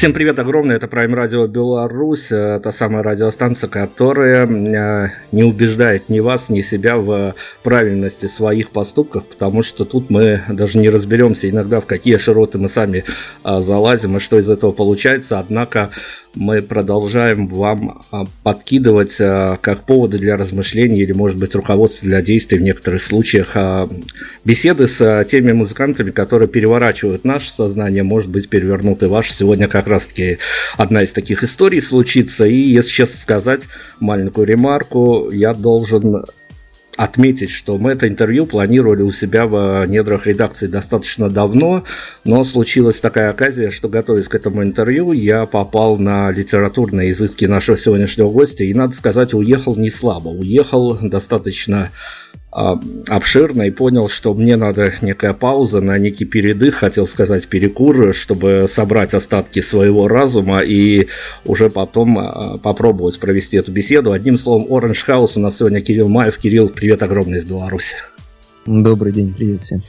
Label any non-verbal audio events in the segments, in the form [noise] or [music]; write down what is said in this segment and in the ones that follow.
Всем привет огромное, это Prime Radio Беларусь, э, та самая радиостанция, которая э, не убеждает ни вас, ни себя в правильности своих поступков, потому что тут мы даже не разберемся иногда, в какие широты мы сами а, залазим и что из этого получается, однако мы продолжаем вам а, подкидывать а, как поводы для размышлений или, может быть, руководство для действий в некоторых случаях а, беседы с теми музыкантами, которые переворачивают наше сознание, может быть, перевернут и ваше. Сегодня как раз-таки одна из таких историй случится. И, если честно сказать, маленькую ремарку, я должен отметить, что мы это интервью планировали у себя в недрах редакции достаточно давно, но случилась такая оказия, что готовясь к этому интервью, я попал на литературные изыски нашего сегодняшнего гостя, и, надо сказать, уехал не слабо, уехал достаточно обширно и понял, что мне надо некая пауза на некий передых, хотел сказать перекур, чтобы собрать остатки своего разума и уже потом а, попробовать провести эту беседу. Одним словом, Orange House у нас сегодня Кирилл Маев. Кирилл, привет огромный из Беларуси. Добрый день, привет всем.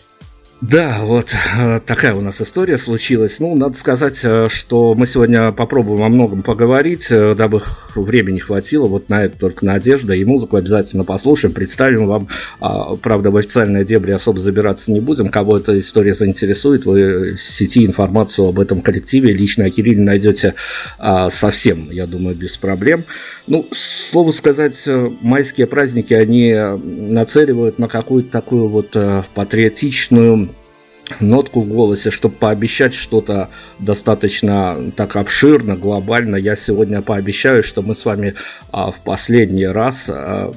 Да, вот э, такая у нас история случилась. Ну, надо сказать, э, что мы сегодня попробуем о многом поговорить, э, дабы времени хватило вот на это только надежда, и музыку обязательно послушаем, представим вам. А, правда, в официальные дебри особо забираться не будем. Кого эта история заинтересует, вы в сети информацию об этом коллективе лично о Кирилле найдете а, совсем, я думаю, без проблем. Ну, слово сказать, майские праздники, они нацеливают на какую-то такую вот патриотичную нотку в голосе, чтобы пообещать что-то достаточно так обширно, глобально. Я сегодня пообещаю, что мы с вами а, в последний раз а,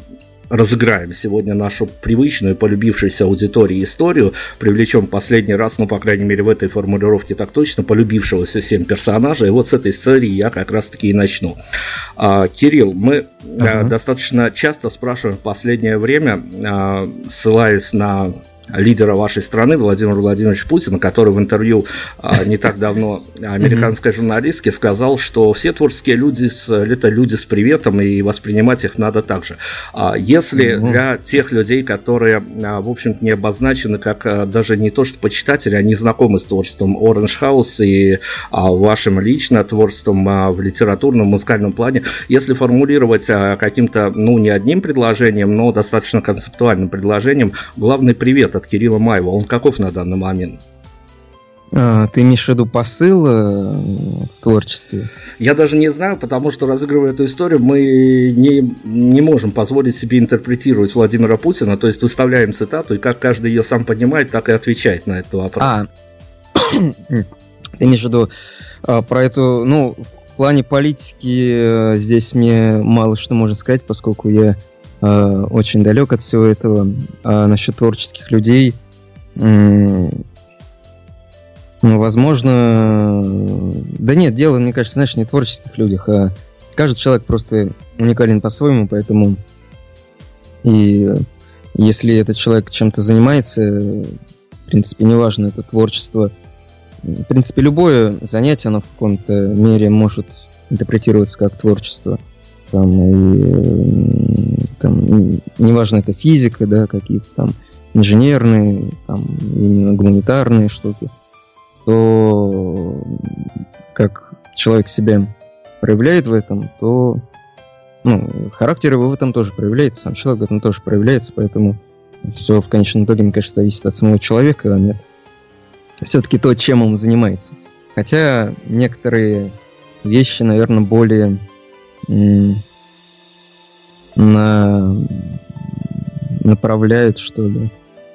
разыграем сегодня нашу привычную, полюбившуюся аудитории историю, привлечем последний раз, ну, по крайней мере, в этой формулировке так точно, полюбившегося всем персонажа, и вот с этой истории я как раз-таки и начну. А, Кирилл, мы uh-huh. достаточно часто спрашиваем в последнее время, а, ссылаясь на лидера вашей страны Владимира Владимировича Путина, который в интервью а, не так давно американской журналистке сказал, что все творческие люди с, это люди с приветом и воспринимать их надо так же. А, если для тех людей, которые, а, в общем-то, не обозначены как даже не то что почитатели, они знакомы с творчеством Orange House и вашим лично творчеством в литературном, музыкальном плане, если формулировать каким-то, ну, не одним предложением, но достаточно концептуальным предложением, главный привет от Кирилла Маева, он каков на данный момент? А, ты имеешь в виду посыл э, в творчестве? Я даже не знаю, потому что разыгрывая эту историю, мы не, не можем позволить себе интерпретировать Владимира Путина, то есть выставляем цитату, и как каждый ее сам понимает, так и отвечает на этот вопрос. А, [clears throat] ты имеешь в виду а, про эту, ну, в плане политики э, здесь мне мало что можно сказать, поскольку я э, очень далек от всего этого. А насчет творческих людей, ну, возможно... Да нет, дело, мне кажется, знаешь, не в творческих людях, а каждый человек просто уникален по-своему, поэтому и если этот человек чем-то занимается, в принципе, неважно, это творчество, в принципе, любое занятие, оно в каком-то мере может интерпретироваться как творчество. Там, и там, неважно, это физика, да, какие-то там инженерные, там, именно гуманитарные штуки, то как человек себя проявляет в этом, то ну, характер его в этом тоже проявляется, сам человек в этом тоже проявляется, поэтому все в конечном итоге, мне кажется, зависит от самого человека, а нет все-таки то, чем он занимается. Хотя некоторые вещи, наверное, более на... направляют, что ли,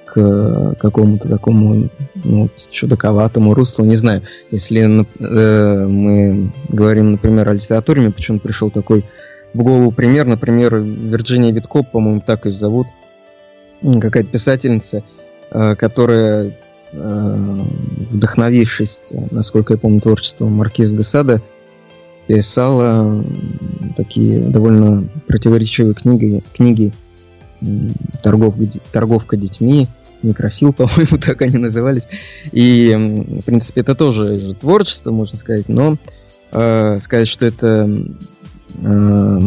к какому-то такому ну, чудаковатому руслу. Не знаю, если э, мы говорим, например, о литературе, мне почему-то пришел такой в голову пример, например, Вирджиния Виткоп, по-моему, так ее зовут, какая-то писательница, э, которая, э, вдохновившись, насколько я помню, творчеством Маркиз де Сада, писала такие довольно противоречивые книги, книги торгов, торговка детьми, микрофил, [laughs] по-моему, так они назывались. И, в принципе, это тоже творчество, можно сказать, но э, сказать, что это э,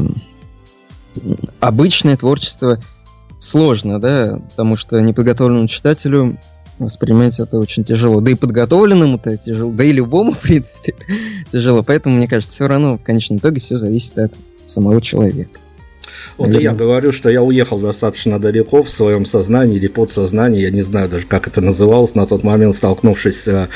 обычное творчество сложно, да, потому что неподготовленному читателю воспринимать это очень тяжело. Да и подготовленному это тяжело, да и любому, [laughs] в принципе, тяжело. Поэтому, мне кажется, все равно в конечном итоге все зависит от самого человека. Вот и я говорю, что я уехал достаточно далеко в своем сознании или подсознании, я не знаю даже, как это называлось на тот момент, столкнувшись с а,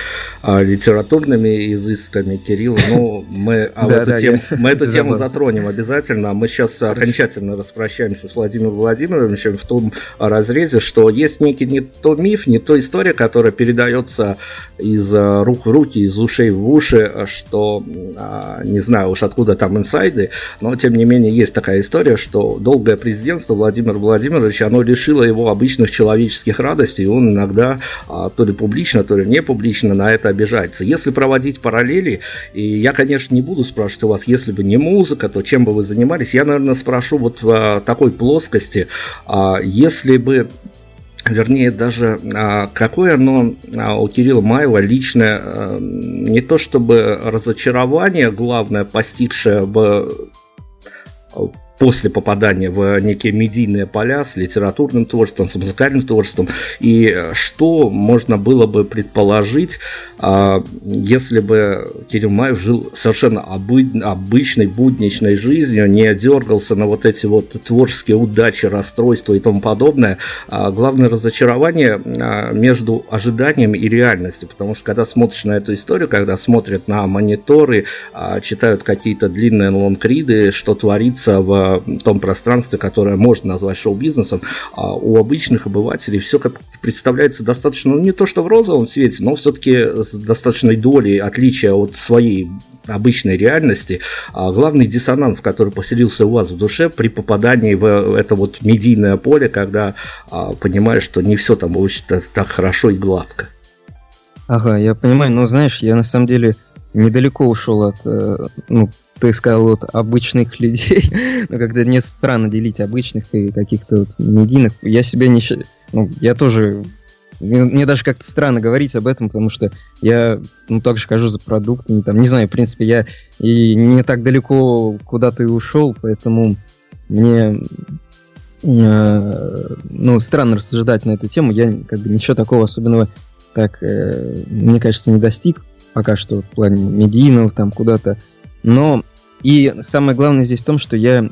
а, литературными изысками Кирилла. Ну, мы, [laughs] а да, эту, да, тему, мы эту тему затронем обязательно. Мы сейчас окончательно распрощаемся с Владимиром Владимировичем в том разрезе, что есть некий не то миф, не то история, которая передается из а, рук в руки, из ушей в уши, что, а, не знаю уж откуда там инсайды, но тем не менее есть такая история, что долгое президентство Владимира Владимировича, оно лишило его обычных человеческих радостей, и он иногда а, то ли публично, то ли не публично на это обижается. Если проводить параллели, и я, конечно, не буду спрашивать у вас, если бы не музыка, то чем бы вы занимались, я, наверное, спрошу вот в а, такой плоскости, а, если бы вернее даже какое оно у Кирилла Маева личное, не то чтобы разочарование главное, постигшее в после попадания в некие медийные поля с литературным творчеством, с музыкальным творчеством, и что можно было бы предположить, а, если бы Кирилл Маев жил совершенно обычной, будничной жизнью, не дергался на вот эти вот творческие удачи, расстройства и тому подобное. А главное разочарование а, между ожиданием и реальностью, потому что когда смотришь на эту историю, когда смотрят на мониторы, читают какие-то длинные лонгриды, что творится в том пространстве, которое можно назвать шоу-бизнесом, а у обычных обывателей все как представляется достаточно, ну не то что в розовом цвете, но все-таки с достаточной долей отличия от своей обычной реальности. А главный диссонанс, который поселился у вас в душе при попадании в это вот медийное поле, когда а, понимаешь, что не все там очень так хорошо и гладко. Ага, я понимаю, но знаешь, я на самом деле недалеко ушел от э, ну, ты сказал, вот обычных людей, [laughs] но когда мне странно делить обычных и каких-то вот медийных, я себя не... Ну, я тоже... Мне, мне даже как-то странно говорить об этом, потому что я, ну, также хожу за продуктами, там, не знаю, в принципе, я и не так далеко куда-то и ушел, поэтому мне, э, ну, странно рассуждать на эту тему, я как бы ничего такого особенного, так, э, мне кажется, не достиг пока что в плане медийного, там, куда-то но и самое главное здесь в том, что я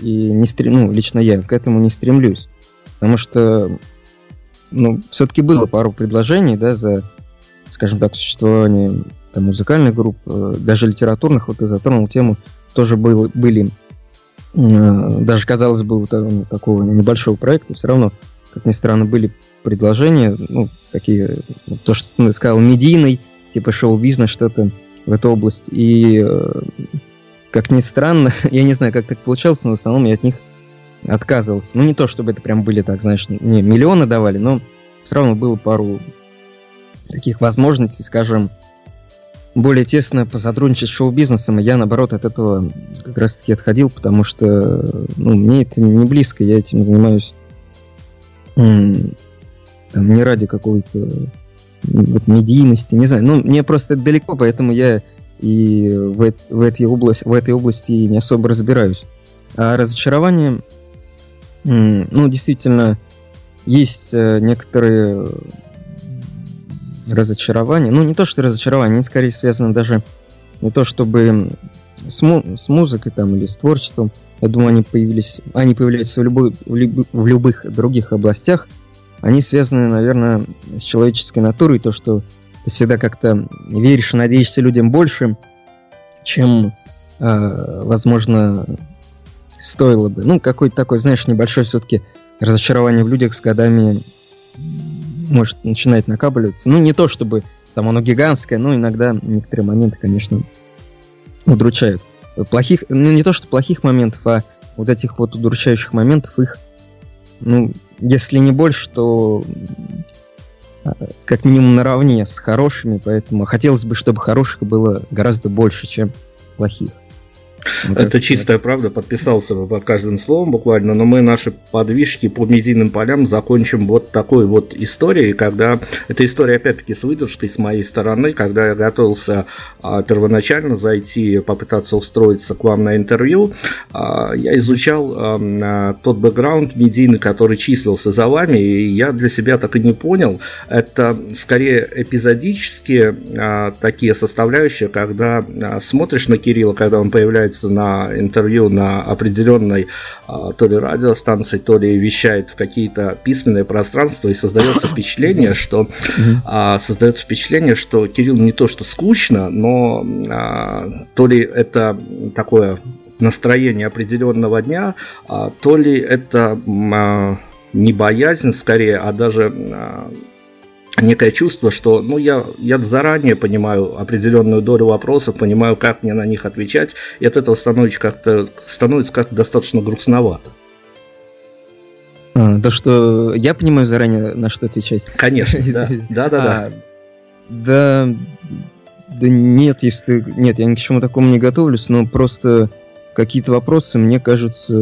и не стрем... ну, лично я к этому не стремлюсь. Потому что, ну, все-таки было пару предложений, да, за, скажем так, существование там, музыкальных групп, э, даже литературных, вот ты затронул тему, тоже был, были, э, даже, казалось бы, вот, э, такого небольшого проекта, все равно, как ни странно, были предложения, ну, такие, то, что ты сказал, медийный, типа шоу-бизнес, что-то в эту область. И, э, как ни странно, [laughs] я не знаю, как так получалось, но в основном я от них отказывался. Ну, не то, чтобы это прям были так, знаешь, не миллионы давали, но все равно было пару таких возможностей, скажем, более тесно посотрудничать с шоу-бизнесом, и я, наоборот, от этого как раз-таки отходил, потому что ну, мне это не близко, я этим занимаюсь там, не ради какой-то вот медийности, не знаю. Ну, мне просто далеко, поэтому я и в, в, этой, области, в этой области не особо разбираюсь. А разочарование, ну, действительно, есть э, некоторые разочарования. Ну, не то, что разочарование, они скорее связаны даже не то, чтобы с, му с музыкой там или с творчеством. Я думаю, они появились, они появляются в, любой, в, люб в любых других областях – они связаны, наверное, с человеческой натурой, то, что ты всегда как-то веришь и надеешься людям больше, чем, э, возможно, стоило бы. Ну, какой-то такой, знаешь, небольшой все-таки разочарование в людях с годами может начинать накапливаться. Ну, не то чтобы там оно гигантское, но иногда некоторые моменты, конечно, удручают. Плохих, ну, не то что плохих моментов, а вот этих вот удручающих моментов, их, ну, если не больше, то а, как минимум наравне с хорошими, поэтому хотелось бы, чтобы хороших было гораздо больше, чем плохих. Вот это чистая правда, подписался под каждым словом буквально, но мы наши подвижки по медийным полям закончим вот такой вот историей, когда, эта история опять-таки с выдержкой с моей стороны, когда я готовился а, первоначально зайти, попытаться устроиться к вам на интервью, а, я изучал а, тот бэкграунд медийный, который числился за вами, и я для себя так и не понял, это скорее эпизодические а, такие составляющие, когда а, смотришь на Кирилла, когда он появляется появляется на интервью на определенной а, то ли радиостанции, то ли вещает в какие-то письменные пространства и создается впечатление, что а, создается впечатление, что Кирилл не то что скучно, но а, то ли это такое настроение определенного дня, то ли это не боязнь скорее, а даже некое чувство, что ну, я, я заранее понимаю определенную долю вопросов, понимаю, как мне на них отвечать, и от этого становится как-то становится как-то достаточно грустновато. А, то, что я понимаю заранее, на что отвечать. Конечно, да. Да, да, да. Да, да нет, если ты... Нет, я ни к чему такому не готовлюсь, но просто какие-то вопросы, мне кажется...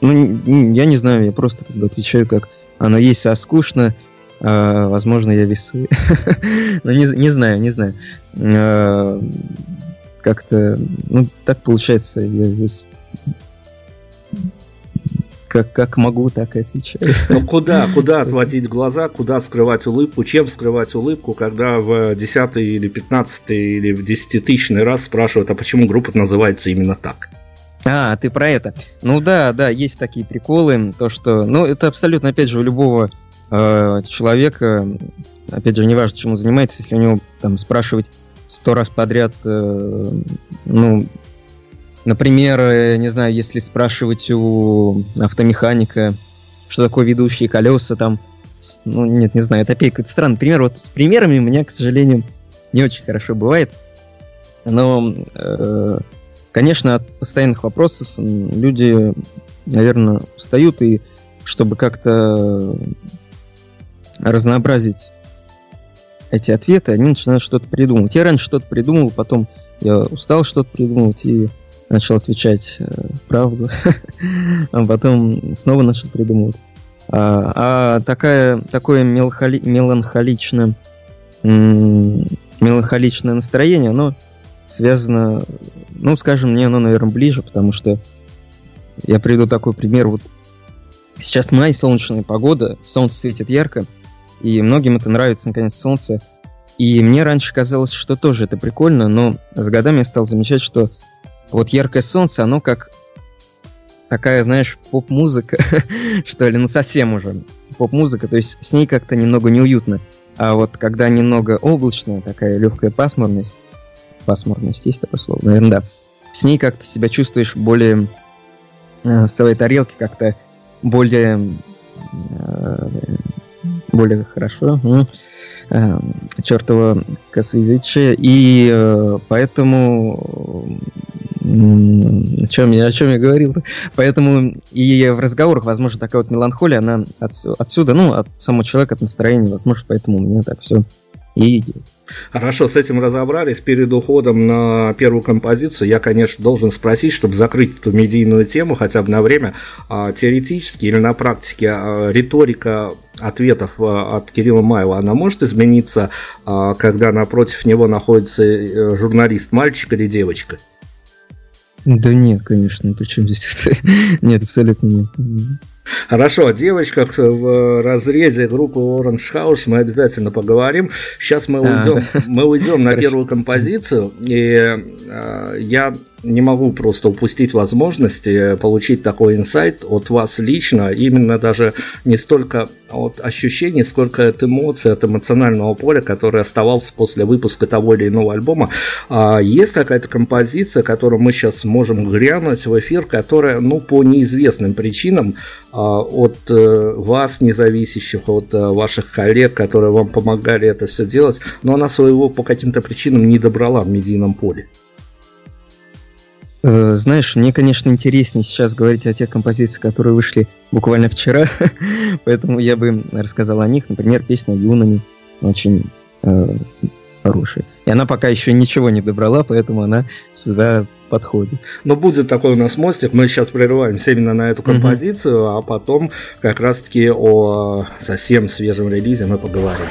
Ну, я не знаю, я просто как отвечаю как оно есть, а скучно, а, возможно, я весы. [laughs] Но не, не знаю, не знаю. А, как-то, ну, так получается, я здесь как, как могу, так и отвечаю. [laughs] Ну куда, куда отводить глаза, куда скрывать улыбку, чем скрывать улыбку, когда в десятый или пятнадцатый или в десятитысячный раз спрашивают, а почему группа называется именно так? А, ты про это. Ну да, да, есть такие приколы, то что, ну это абсолютно, опять же, у любого э, человека, опять же, неважно, чем он занимается, если у него там спрашивать сто раз подряд, э, ну, Например, э, не знаю, если спрашивать у автомеханика, что такое ведущие колеса, там, ну, нет, не знаю, это опять какой-то странный пример. Вот с примерами у меня, к сожалению, не очень хорошо бывает. Но, э, конечно, от постоянных вопросов люди, наверное, устают, и чтобы как-то разнообразить эти ответы, они начинают что-то придумывать. Я раньше что-то придумал, потом я устал что-то придумывать, и начал отвечать э, правду, [laughs] а потом снова начал придумывать. А, а такая, такое меланхоли, меланхоличное, меланхоличное настроение, оно связано, ну, скажем, мне оно, наверное, ближе, потому что я приведу такой пример. Вот сейчас май, солнечная погода, солнце светит ярко, и многим это нравится, наконец, солнце. И мне раньше казалось, что тоже это прикольно, но с годами я стал замечать, что вот яркое солнце, оно как такая, знаешь, поп-музыка, [laughs] что ли, ну совсем уже поп-музыка, то есть с ней как-то немного неуютно. А вот когда немного облачная, такая легкая пасмурность, пасмурность есть такое слово, наверное, да, с ней как-то себя чувствуешь более э, в своей тарелке, как-то более э, более хорошо. Э, чертова косоязычие. И э, поэтому о чем я, о чем я говорил? Поэтому и в разговорах, возможно, такая вот меланхолия, она от, отсюда, ну, от самого человека, от настроения, возможно, поэтому у меня так все и идет. Хорошо, с этим разобрались. Перед уходом на первую композицию я, конечно, должен спросить, чтобы закрыть эту медийную тему хотя бы на время, а, теоретически или на практике а, риторика ответов а, от Кирилла Маева, она может измениться, когда напротив него находится э, журналист, мальчик или девочка? Да нет, конечно, причем здесь это... [laughs] Нет, абсолютно нет. Хорошо, о девочках в разрезе группы Orange House мы обязательно поговорим. Сейчас мы уйдем, мы уйдем на первую композицию, и э, я не могу просто упустить возможности получить такой инсайт от вас лично, именно даже не столько от ощущений, сколько от эмоций, от эмоционального поля, который оставался после выпуска того или иного альбома. А, есть какая-то композиция, которую мы сейчас можем глянуть в эфир, которая, ну, по неизвестным причинам а, от э, вас, независящих, от э, ваших коллег, которые вам помогали это все делать, но она своего по каким-то причинам не добрала в медийном поле. Э, знаешь, мне, конечно, интереснее сейчас говорить о тех композициях, которые вышли буквально вчера, [laughs] поэтому я бы рассказал о них. Например, песня Юнани очень э, хорошая. И она пока еще ничего не добрала, поэтому она сюда подходит. Но будет такой у нас мостик, мы сейчас прерываемся именно на эту композицию, mm-hmm. а потом как раз-таки о совсем свежем релизе мы поговорим.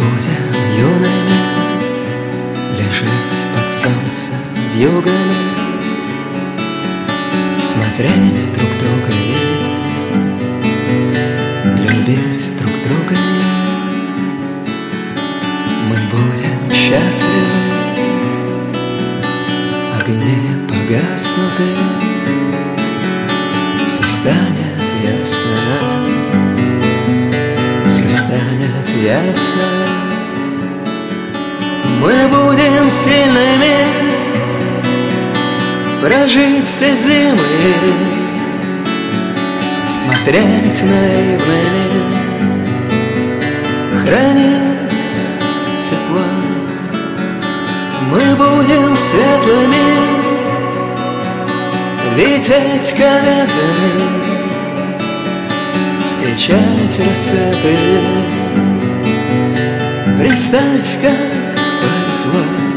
будем юными Лежать под солнцем югами Смотреть в друг друга и Любить друг друга. Мы будем счастливы Огни погаснуты. Все станет ясно нам станет ясно. Мы будем сильными Прожить все зимы Смотреть наивными Хранить тепло. Мы будем светлыми Лететь кометами Встречать рассветы Представь, как повезло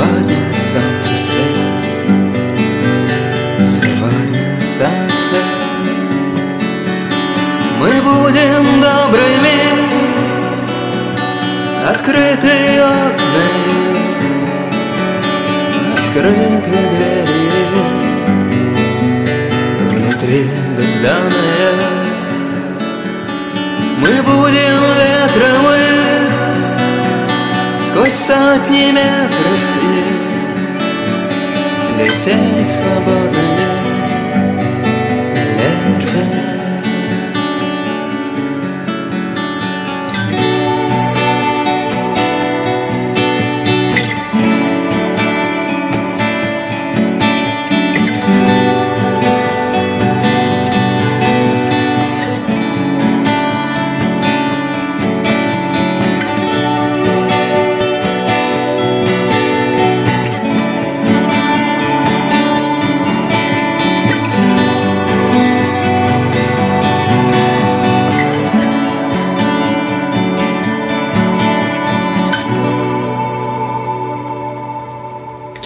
Сегодня солнце свет, сегодня солнце. Мы будем добрыми, открытые окна, открытые двери, внутри бездомные. Мы будем ветром сквозь сотни метров лететь свободными, лететь.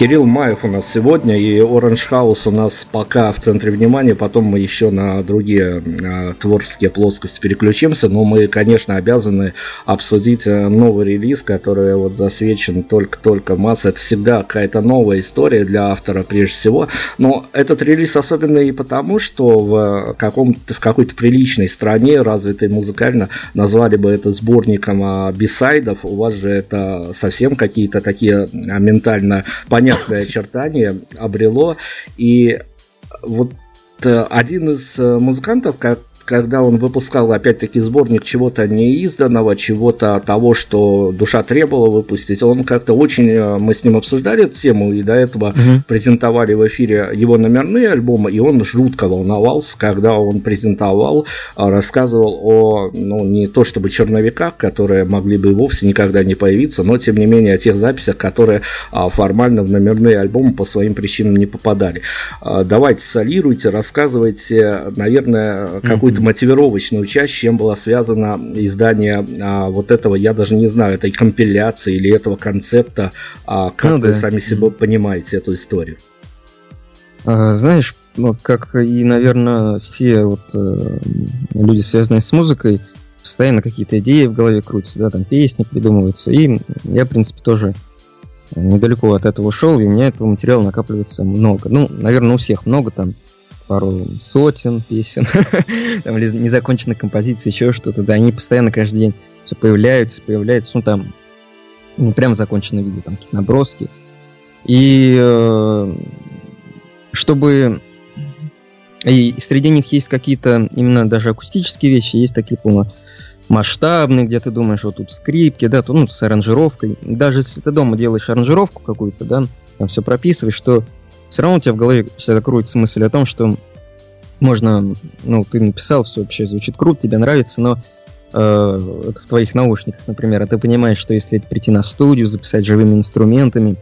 Кирилл Маев у нас сегодня, и Orange House у нас пока в центре внимания, потом мы еще на другие э, творческие плоскости переключимся, но мы, конечно, обязаны обсудить э, новый релиз, который вот засвечен только-только масса. Это всегда какая-то новая история для автора прежде всего, но этот релиз особенный и потому, что в, каком-то, в какой-то приличной стране, развитой музыкально, назвали бы это сборником а, бисайдов, у вас же это совсем какие-то такие а, ментально понятные понятное очертание обрело. И вот э, один из э, музыкантов, как когда он выпускал опять-таки сборник чего-то неизданного, чего-то того, что душа требовала выпустить, он как-то очень, э, мы с ним обсуждали эту тему, и до этого угу. презентовали в эфире его номерные альбомы, и он жутко волновался, когда он презентовал, а, рассказывал о, ну, не то чтобы черновиках, которые могли бы и вовсе никогда не появиться, но тем не менее о тех записях, которые а, формально в номерные альбомы по своим причинам не попадали. Давайте солируйте, рассказывайте, наверное, какую какую-то мотивировочную часть, с чем было связано издание а, вот этого, я даже не знаю, этой компиляции или этого концепта, а, как ну, вы да. сами себе понимаете эту историю? А, знаешь, ну, как и, наверное, все вот, э, люди, связанные с музыкой, постоянно какие-то идеи в голове крутятся, да, там песни придумываются. И я, в принципе, тоже недалеко от этого шел, и у меня этого материала накапливается много. Ну, наверное, у всех много там пару сотен песен, [laughs] там или незаконченных композиций, еще что-то, да, они постоянно каждый день все появляются, появляются, ну там, ну прям законченные видео, там какие-то наброски. И э, чтобы и среди них есть какие-то именно даже акустические вещи, есть такие полно масштабные, где ты думаешь, вот тут скрипки, да, тут, ну, с аранжировкой. Даже если ты дома делаешь аранжировку какую-то, да, там все прописываешь, что все равно у тебя в голове всегда крутится мысль о том, что можно, ну, ты написал, все вообще звучит круто, тебе нравится, но э, это в твоих наушниках, например, а ты понимаешь, что если прийти на студию, записать живыми инструментами,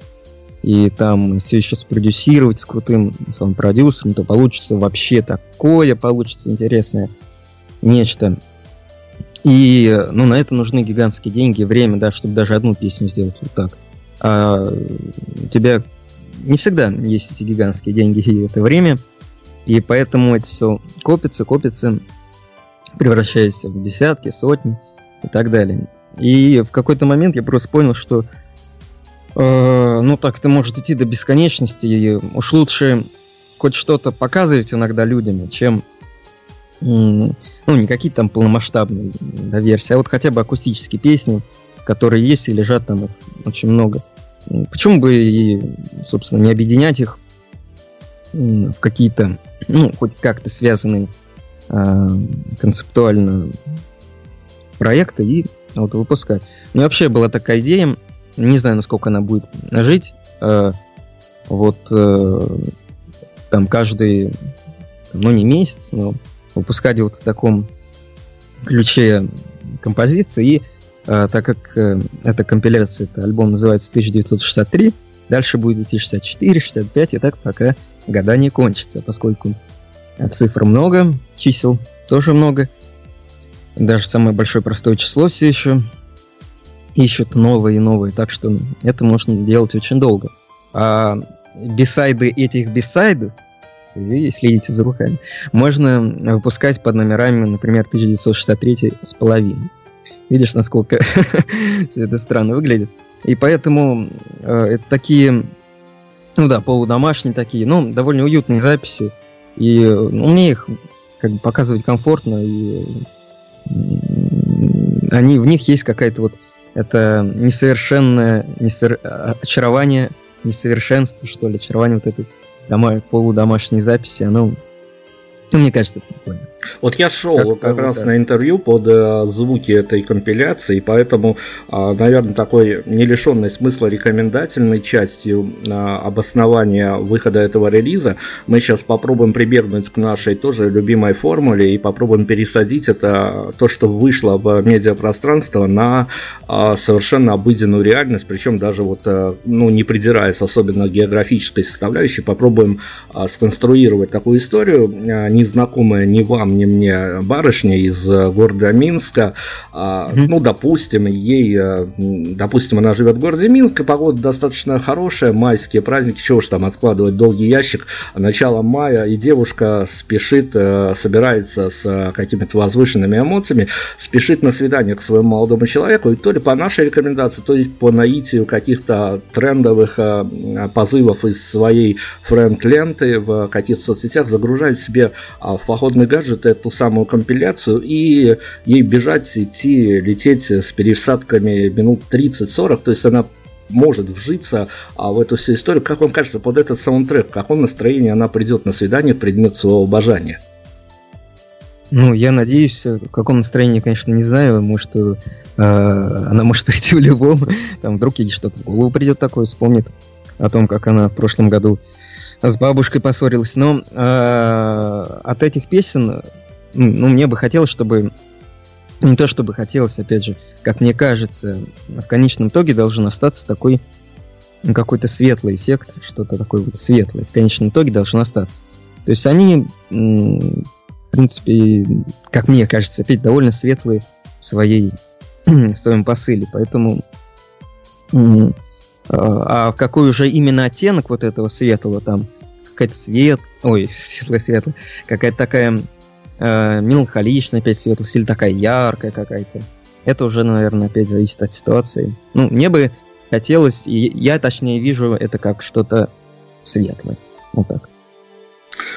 и там все еще спродюсировать с крутым сам продюсером, то получится вообще такое, получится интересное нечто. И, ну, на это нужны гигантские деньги, время, да, чтобы даже одну песню сделать вот так. А у тебя не всегда есть эти гигантские деньги и это время, и поэтому это все копится, копится, превращаясь в десятки, сотни и так далее. И в какой-то момент я просто понял, что э, ну так это может идти до бесконечности, и уж лучше хоть что-то показывать иногда людям, чем ну, не какие-то там полномасштабные да, версии, а вот хотя бы акустические песни, которые есть и лежат там очень много. Почему бы и, собственно, не объединять их в какие-то, ну, хоть как-то связанные э, концептуально проекты и вот выпускать. Ну, вообще была такая идея, не знаю, насколько она будет жить, э, вот э, там каждый, ну, не месяц, но выпускать вот в таком ключе композиции и так как э, эта компиляция, это альбом называется 1963, дальше будет идти 64, 65, и так пока года не кончится, поскольку цифр много, чисел тоже много. Даже самое большое простое число все еще ищут новые и новые, так что это можно делать очень долго. А бисайды этих бисайдов, вы следите за руками, можно выпускать под номерами, например, 1963 с половиной. Видишь, насколько [laughs] все это странно выглядит. И поэтому э, это такие, ну да, полудомашние такие, ну, довольно уютные записи. И ну, мне их как бы показывать комфортно, и они, в них есть какая-то вот это несовершенное несовер... А, очарование, несовершенство, что ли, очарование вот этой дома... полудомашней записи, оно ну, мне кажется, прикольно. Вот я шел как, как раз да. на интервью под э, звуки этой компиляции, поэтому, э, наверное, такой не лишенной смысла рекомендательной частью э, обоснования выхода этого релиза мы сейчас попробуем прибегнуть к нашей тоже любимой формуле и попробуем пересадить это, то, что вышло в медиапространство, на э, совершенно обыденную реальность, причем даже вот, э, ну, не придираясь особенно географической составляющей, попробуем э, сконструировать такую историю, э, не незнакомая ни вам, ни мне барышня из э, города Минска, mm-hmm. ну, допустим, ей, э, допустим, она живет в городе Минск, и погода достаточно хорошая, майские праздники, чего уж там откладывать долгий ящик, начало мая, и девушка спешит, э, собирается с какими-то возвышенными эмоциями, спешит на свидание к своему молодому человеку, и то ли по нашей рекомендации, то ли по наитию каких-то трендовых позывов из своей френд-ленты в каких-то соцсетях загружает себе а в походный гаджет эту самую компиляцию и ей бежать, идти, лететь с пересадками минут 30-40, то есть она может вжиться а, в эту всю историю. Как вам кажется, под этот саундтрек, в каком настроении она придет на свидание, предмет своего обожания? Ну, я надеюсь, в каком настроении, конечно, не знаю, может, э, она может прийти в любом, там вдруг ей что-то в голову придет такое, вспомнит о том, как она в прошлом году с бабушкой поссорилась. Но э, от этих песен, ну, мне бы хотелось, чтобы не то чтобы хотелось, опять же, как мне кажется, в конечном итоге должен остаться такой ну, какой-то светлый эффект, что-то такое вот светлое. В конечном итоге должен остаться. То есть они, в принципе, как мне кажется, опять довольно светлые в своей [clears throat] в своем посыле, поэтому а, а в какой уже именно оттенок вот этого светлого там какая-то свет, ой, [laughs] светлая-светлая, какая-то такая э, меланхоличная опять светлость или такая яркая какая-то. Это уже, наверное, опять зависит от ситуации. Ну, мне бы хотелось, и я точнее вижу это как что-то светлое. Вот так.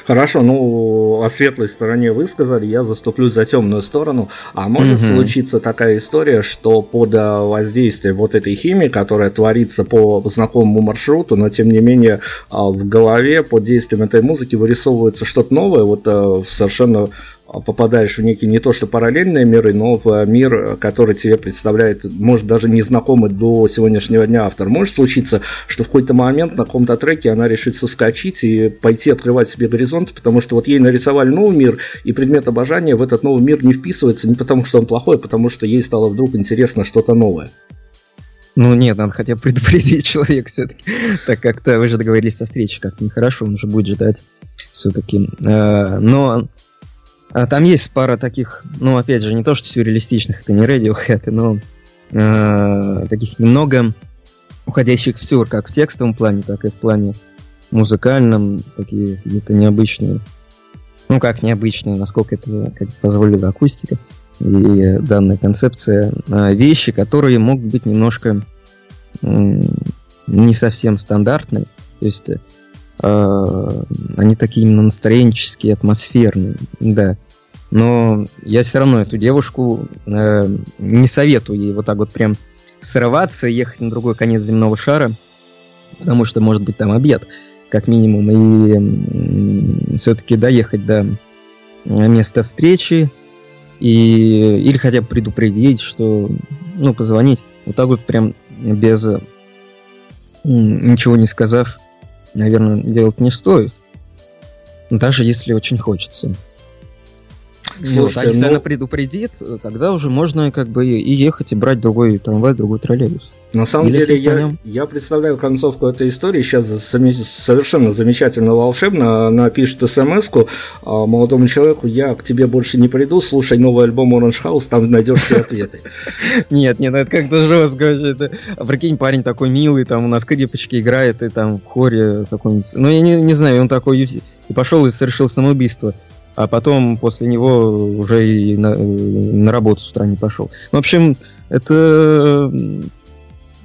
Хорошо, ну о светлой стороне вы сказали, я заступлю за темную сторону. А может угу. случиться такая история, что под э, воздействием вот этой химии, которая творится по знакомому маршруту, но тем не менее а, в голове под действием этой музыки вырисовывается что-то новое, вот э, совершенно попадаешь в некие не то что параллельные миры, но в мир, который тебе представляет, может, даже незнакомый до сегодняшнего дня автор. Может случиться, что в какой-то момент на каком-то треке она решит соскочить и пойти открывать себе горизонт, потому что вот ей нарисовали новый мир, и предмет обожания в этот новый мир не вписывается не потому, что он плохой, а потому что ей стало вдруг интересно что-то новое. Ну нет, надо хотя бы предупредить [laughs] человека все-таки. Так как-то вы же договорились о встрече, как нехорошо, он же будет ждать все-таки. Э, но а, там есть пара таких, ну опять же, не то что сюрреалистичных, это не Radiohead, но э, таких немного уходящих в сюр, как в текстовом плане, так и в плане музыкальном, такие где-то необычные. Ну как необычные, насколько это как позволила акустика и данная концепция, а, вещи, которые могут быть немножко не совсем стандартные. То есть э, они такие именно настроенческие, атмосферные, да. Но я все равно эту девушку э, не советую ей вот так вот прям срываться, ехать на другой конец земного шара, потому что может быть там обед, как минимум, и все-таки доехать до места встречи, и, или хотя бы предупредить, что, ну, позвонить. Вот так вот прям без ничего не сказав, наверное, делать не стоит. Даже если очень хочется. Слушайте, вот, а если ну... она предупредит, тогда уже можно как бы и ехать, и брать другой трамвай, другой троллейбус. На самом Или деле, я, я представляю концовку этой истории. Сейчас совершенно замечательно, волшебно. Она пишет смс а, молодому человеку, я к тебе больше не приду, слушай новый альбом Orange House, там найдешь все ответы. [laughs] Нет, нет, это как-то жестко вообще. А прикинь, парень такой милый, там у нас скрипочки играет, и там в хоре такой... Ну, я не, знаю, он такой и пошел и совершил самоубийство а потом после него уже и на, на работу с утра не пошел. В общем, это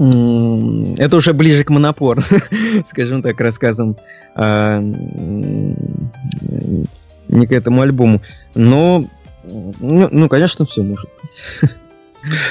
это уже ближе к монопор, [laughs] скажем так, рассказам, а, не к этому альбому. Но, ну, ну конечно, все может быть. [laughs]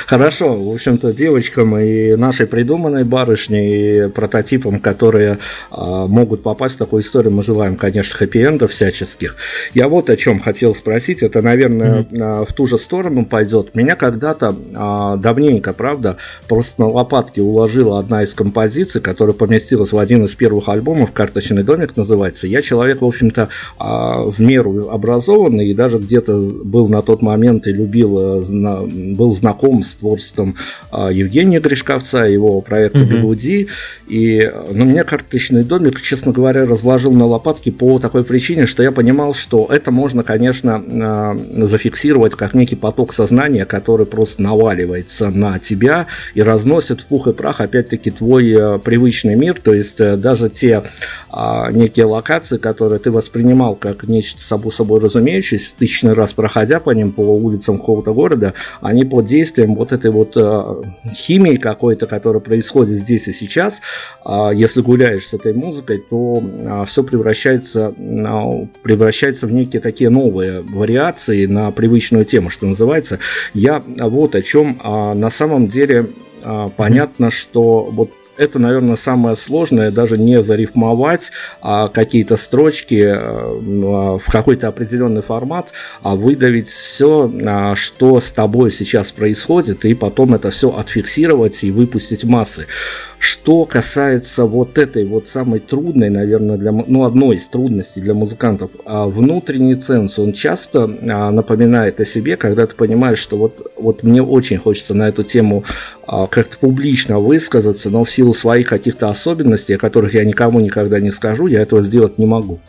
Хорошо, в общем-то, девочкам и нашей придуманной барышне, и прототипам, которые а, могут попасть в такую историю, мы желаем, конечно, хэппи-эндов всяческих. Я вот о чем хотел спросить, это, наверное, mm-hmm. в ту же сторону пойдет. Меня когда-то а, давненько, правда, просто на лопатке уложила одна из композиций, которая поместилась в один из первых альбомов, «Карточный домик» называется. Я человек, в общем-то, а, в меру образованный, и даже где-то был на тот момент и любил, э, был знаком знаком с творчеством а, Евгения Гришковца, его проекта «Бигуди». И ну, меня карточный домик, честно говоря, разложил на лопатки по такой причине, что я понимал, что это можно, конечно, а, зафиксировать как некий поток сознания, который просто наваливается на тебя и разносит в пух и прах, опять-таки, твой а, привычный мир. То есть э, даже те некие локации, которые ты воспринимал как нечто собой, собой разумеющееся, тысячный раз проходя по ним, по улицам какого-то города, они под действием действием вот этой вот э, химии какой-то, которая происходит здесь и сейчас, э, если гуляешь с этой музыкой, то э, все превращается, э, превращается в некие такие новые вариации на привычную тему, что называется. Я вот о чем на самом деле понятно, что вот это, наверное, самое сложное, даже не зарифмовать а какие-то строчки э, а, в какой-то определенный формат, а выдавить все, а, что с тобой сейчас происходит, и потом это все отфиксировать и выпустить массы. Что касается вот этой вот самой трудной, наверное, для, ну, одной из трудностей для музыкантов, а внутренний ценз, он часто напоминает о себе, когда ты понимаешь, что вот, вот мне очень хочется на эту тему как-то публично высказаться, но в силу своих каких-то особенностей, о которых я никому никогда не скажу, я этого сделать не могу.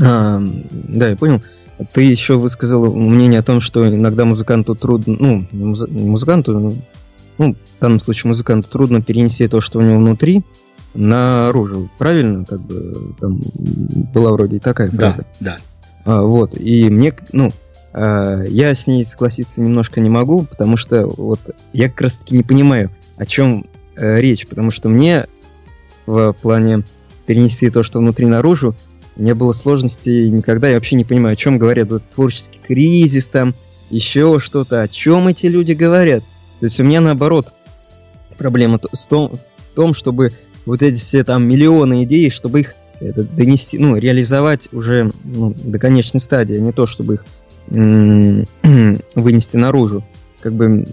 А, да, я понял. Ты еще высказал мнение о том, что иногда музыканту трудно, ну, музыканту, ну, ну, в данном случае музыканту трудно перенести то, что у него внутри, наружу. Правильно? Как бы там была вроде такая фраза. Да, да. А, вот. И мне, ну, а, я с ней согласиться немножко не могу, потому что вот я как раз таки не понимаю, о чем э, речь, потому что мне в плане перенести то, что внутри наружу, не было сложностей никогда, я вообще не понимаю, о чем говорят, вот творческий кризис там, еще что-то, о чем эти люди говорят. То есть у меня наоборот проблема в том, в том, чтобы вот эти все там миллионы идей, чтобы их Это донести, ну, реализовать уже ну, до конечной стадии, а не то, чтобы их [clears throat] вынести наружу. Как бы,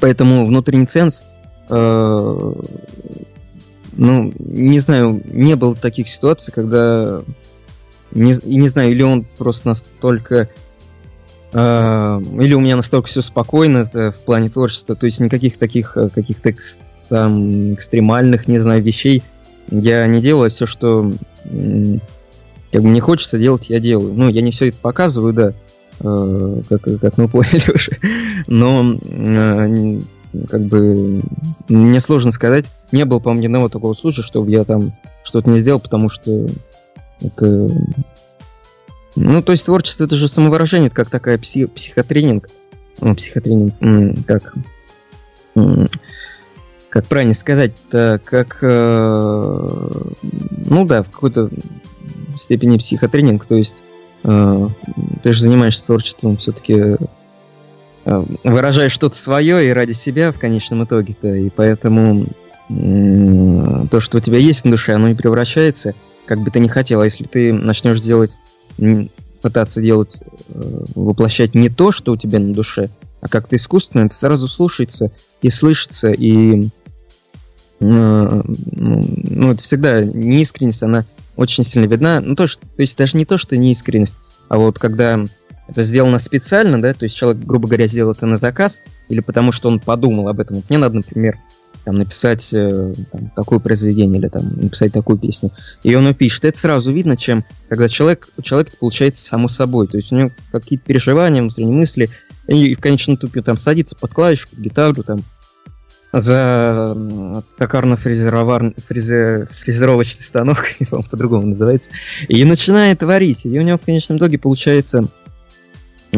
поэтому внутренний ценз, э, ну, не знаю, не было таких ситуаций, когда, не, не знаю, или он просто настолько Uh, или у меня настолько все спокойно в плане творчества, то есть никаких таких э, каких-то там экстремальных, не знаю, вещей я не делаю, все, что как бы не хочется делать, я делаю. Ну, я не все это показываю, да, э, как, как мы [laughs] поняли уже. Но э, как бы мне сложно сказать. Не было, по-моему, ни одного такого случая, чтобы я там что-то не сделал, потому что это... Ну, то есть творчество это же самовыражение, это как такая пси- психотренинг. Ну, психотренинг, как как правильно сказать, как, э, ну да, в какой-то степени психотренинг, то есть э, ты же занимаешься творчеством, все-таки выражаешь что-то свое и ради себя в конечном итоге-то, и поэтому э, то, что у тебя есть на душе, оно и превращается, как бы ты ни хотел, а если ты начнешь делать, пытаться делать, э, воплощать не то, что у тебя на душе, а как-то искусственно, это сразу слушается и слышится, и ну, ну, это всегда неискренность, она очень сильно видна. Ну, то, что, то есть даже не то, что неискренность, а вот когда это сделано специально, да, то есть человек, грубо говоря, сделал это на заказ, или потому что он подумал об этом. Вот мне надо, например, там, написать э, там, такое произведение или там, написать такую песню. И он ее пишет. Это сразу видно, чем когда человек, у человека получается само собой. То есть у него какие-то переживания, внутренние мысли, и в конечном итоге там садится под клавишу, под гитару, там, за токарно-фрезеровочный станок, [laughs] он по-другому называется, и начинает творить. И у него в конечном итоге получается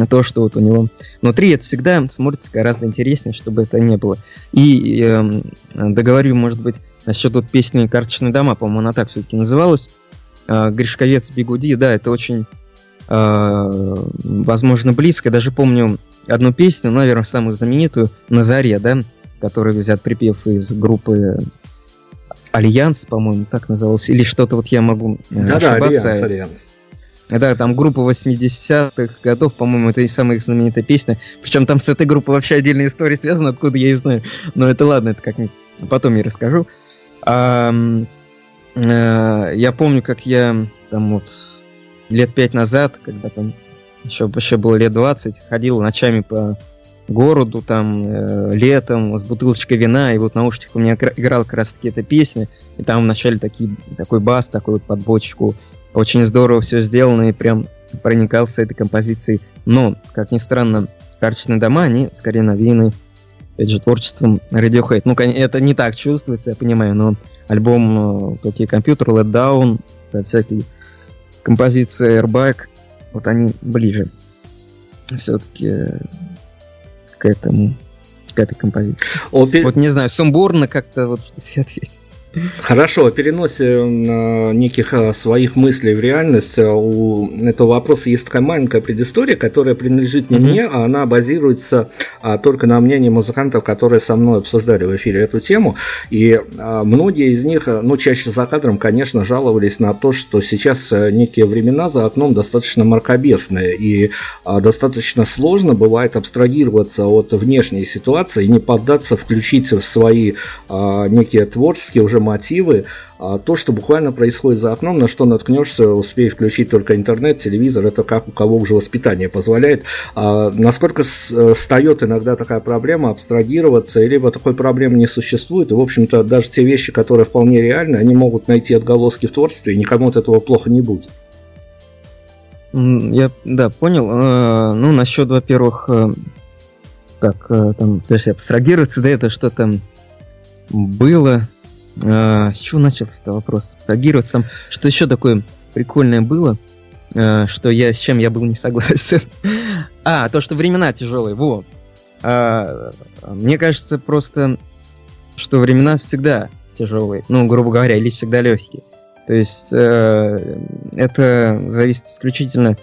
то, что вот у него внутри, это всегда смотрится гораздо интереснее, чтобы это не было. И э, договорю, может быть, насчет вот песни «Карточные дома», по-моему, она так все-таки называлась. Э, Гришковец Бигуди, да, это очень, э, возможно, близко. Даже помню одну песню, наверное, самую знаменитую, «На заре», да, который взят припев из группы Альянс, по-моему, так назывался, или что-то вот я могу э, Да-да, Альянс, Альянс. Да, там группа 80-х годов, по-моему, это и самая их знаменитая песня. Причем там с этой группой вообще отдельная история связана, откуда я ее знаю. Но это ладно, это как-нибудь потом я расскажу. А, а, я помню, как я там вот лет пять назад, когда там еще, еще было лет 20, ходил ночами по городу, там, э, летом, с бутылочкой вина, и вот в наушниках у меня играла как раз таки эта песня, и там вначале такие, такой бас, такой вот под бочку, очень здорово все сделано, и прям проникался этой композицией. Но, как ни странно, карточные дома, они скорее навеяны, опять же, творчеством Radiohead. Ну, это не так чувствуется, я понимаю, но альбом такие компьютер, Let Down, всякие композиции Airbag, вот они ближе. Все-таки к этому, к этой композиции. О, Вот не знаю, сумбурно как-то вот [laughs] ответить. Хорошо, о переносе неких а, своих мыслей в реальность. А, у этого вопроса есть такая маленькая предыстория, которая принадлежит не mm-hmm. мне, а она базируется а, только на мнении музыкантов, которые со мной обсуждали в эфире эту тему. И многие из них, ну, чаще за кадром, конечно, жаловались на то, что сейчас некие времена за окном достаточно мракобесные, и достаточно сложно бывает абстрагироваться от внешней ситуации и не поддаться включить в свои некие творческие уже мотивы, а то, что буквально происходит за окном, на что наткнешься, успей включить только интернет, телевизор, это как у кого уже воспитание позволяет. А насколько э, встает иногда такая проблема абстрагироваться, либо такой проблемы не существует, и, в общем-то, даже те вещи, которые вполне реальны, они могут найти отголоски в творчестве, и никому от этого плохо не будет. Я, да, понял. Э, ну, насчет, во-первых, э, как там, есть абстрагироваться, да, это что там было, а, с чего начался этот вопрос? Реагировать там, что еще такое прикольное было, а, что я с чем я был не согласен. [laughs] а, то, что времена тяжелые, во. А, мне кажется просто, что времена всегда тяжелые, ну, грубо говоря, или всегда легкие. То есть э, это зависит исключительно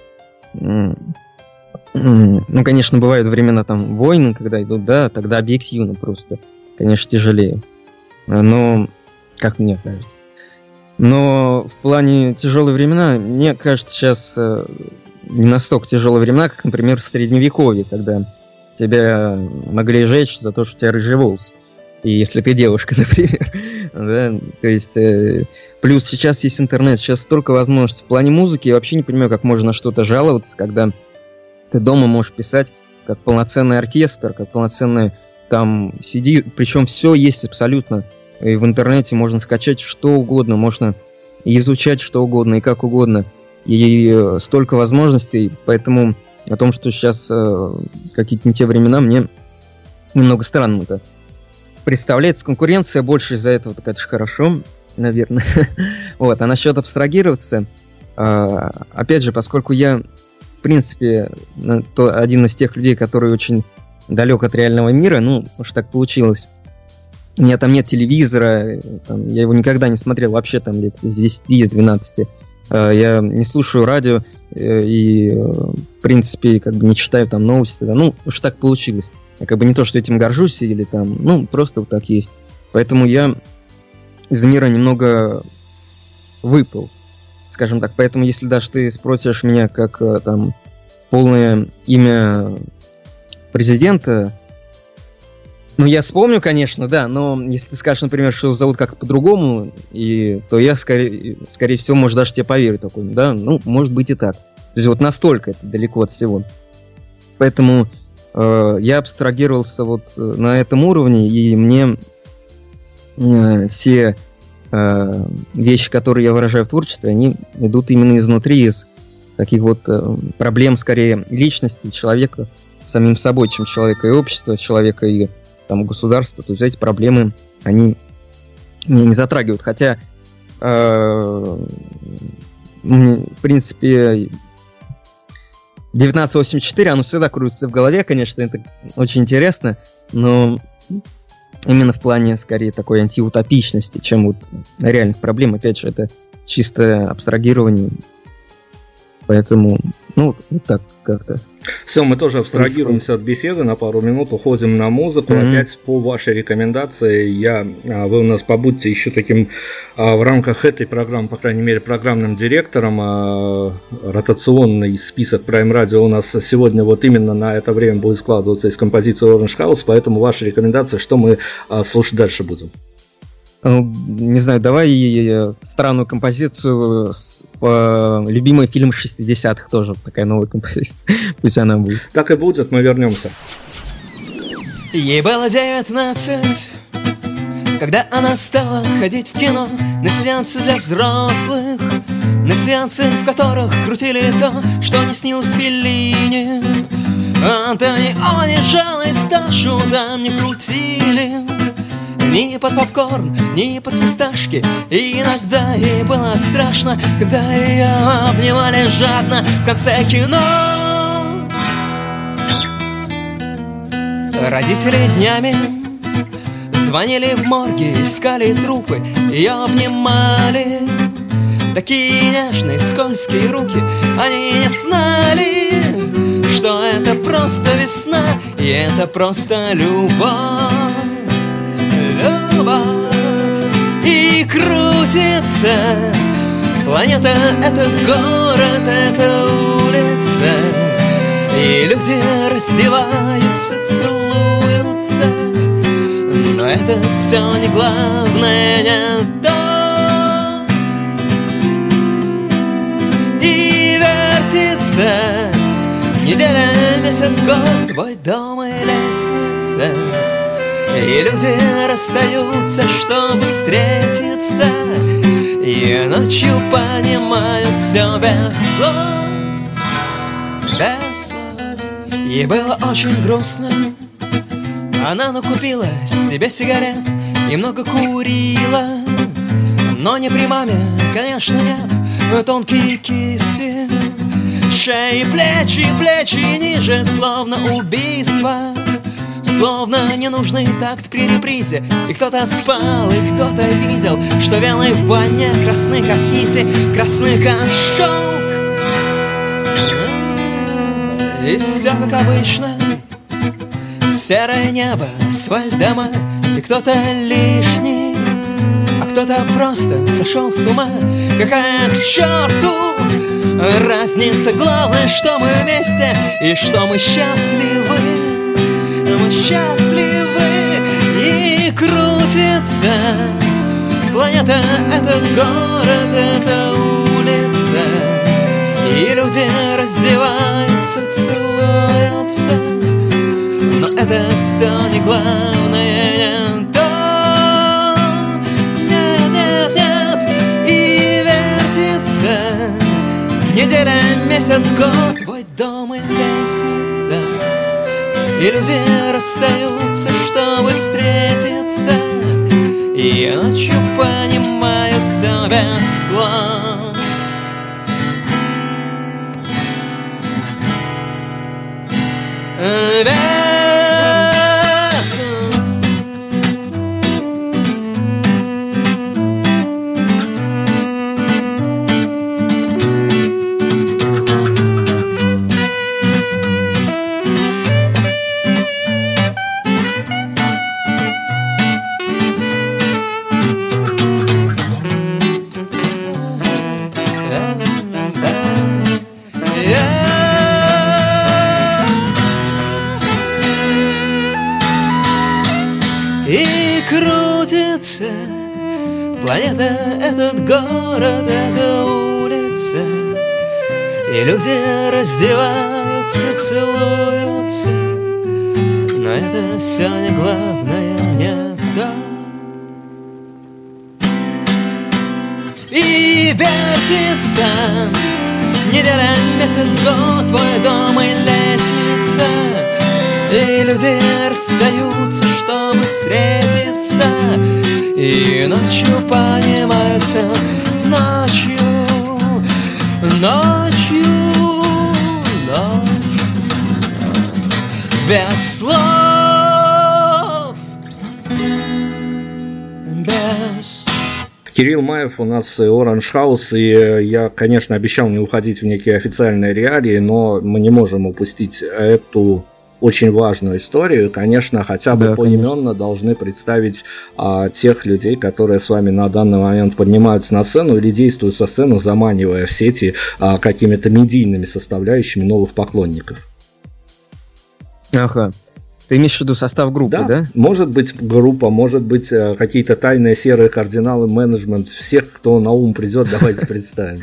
ну, конечно, бывают времена там войны, когда идут, да, тогда объективно просто, конечно, тяжелее. Но как мне кажется. Но в плане тяжелые времена, мне кажется, сейчас э, не настолько тяжелые времена, как, например, в Средневековье, когда тебя могли жечь за то, что у тебя рыжий волос. И если ты девушка, [laughs] например. да, то есть, э, плюс сейчас есть интернет, сейчас столько возможностей. В плане музыки я вообще не понимаю, как можно на что-то жаловаться, когда ты дома можешь писать как полноценный оркестр, как полноценный там CD, причем все есть абсолютно. И в интернете можно скачать что угодно, можно изучать что угодно и как угодно. И э, столько возможностей, поэтому о том, что сейчас э, какие-то не те времена, мне немного странно это представляется. Конкуренция больше из-за этого, так это же хорошо, наверное. [laughs] вот, а насчет абстрагироваться, э, опять же, поскольку я, в принципе, то, один из тех людей, который очень далек от реального мира, ну, уж так получилось. У меня там нет телевизора, там, я его никогда не смотрел вообще там лет с 10-12. Э, я не слушаю радио э, и, э, в принципе, как бы не читаю там новости. Ну, уж так получилось. Я как бы не то, что этим горжусь или там, ну, просто вот так есть. Поэтому я из мира немного выпал, скажем так. Поэтому, если даже ты спросишь меня, как там полное имя президента, ну, я вспомню, конечно, да, но если ты скажешь, например, что его зовут как по-другому, и, то я, скорее, скорее всего, может, даже тебе поверю такой, да, ну, может быть и так. То есть вот настолько это далеко от всего. Поэтому э, я абстрагировался вот э, на этом уровне, и мне э, все э, вещи, которые я выражаю в творчестве, они идут именно изнутри, из таких вот э, проблем, скорее, личности человека, самим собой, чем человека и общества, человека и там, государства, то есть эти проблемы, они меня не затрагивают. Хотя, э, в принципе, 1984, оно всегда крутится в голове, конечно, это очень интересно, но именно в плане, скорее, такой антиутопичности, чем вот реальных проблем. Опять же, это чистое абстрагирование. Поэтому, ну, вот так как-то. Все, мы тоже абстрагируемся от беседы на пару минут, уходим на музыку. Mm-hmm. Опять по вашей рекомендации, я, а, вы у нас побудьте еще таким а, в рамках этой программы, по крайней мере, программным директором. А, ротационный список Prime Radio у нас сегодня вот именно на это время будет складываться из композиции Orange House, поэтому ваша рекомендация, что мы слушать дальше будем? Э, не знаю, давай странную композицию с э, любимый фильм 60-х тоже такая новая композиция. [laughs] Пусть она будет. Так и будет, мы вернемся. Ей было 19, когда она стала ходить в кино на сеансы для взрослых, на сеансы, в которых крутили то, что не снилось Феллини. Антониони, жалость, Дашу там не крутили. Ни под попкорн, ни под фисташки. И иногда ей было страшно Когда ее обнимали жадно В конце кино. Родители днями Звонили в морге, искали трупы Ее обнимали. Такие нежные, скользкие руки Они не знали Что это просто весна И это просто любовь любовь И крутится Планета — этот город, это улица. И люди раздеваются, целуются Но это все не главное, не то. И вертится Неделя, месяц, год, твой дом и лестница и люди расстаются, чтобы встретиться И ночью понимают все без слов Без слов. Ей было очень грустно. Она накупила себе сигарет И много курила. Но не при маме, конечно, нет Тонкие кисти. Шеи, плечи, плечи ниже, словно убийство Словно ненужный такт при репризе И кто-то спал, и кто-то видел Что вялые в ванне красны, как нити Красны, как шелк И все как обычно. Серое небо, асфальт дома И кто-то лишний А кто-то просто сошел с ума. Какая к черту разница Главное, что мы вместе и что мы счастливы счастливы и крутится. Планета — этот город, это улица И люди раздеваются, целуются. Но это все не главное, нет Неделя, месяц, год, И люди расстаются, чтобы встретиться И ночью понимают все без слов Без Кирилл Маев у нас Orange House, и я, конечно, обещал не уходить в некие официальные реалии, но мы не можем упустить эту очень важную историю. Конечно, хотя бы да, поименно конечно. должны представить а, тех людей, которые с вами на данный момент поднимаются на сцену или действуют со сцены, заманивая в сети а, какими-то медийными составляющими новых поклонников. Ага. Ты имеешь в виду состав группы, да? да? Может быть группа, может быть э, какие-то тайные серые кардиналы, менеджмент, всех, кто на ум придет, давайте представим.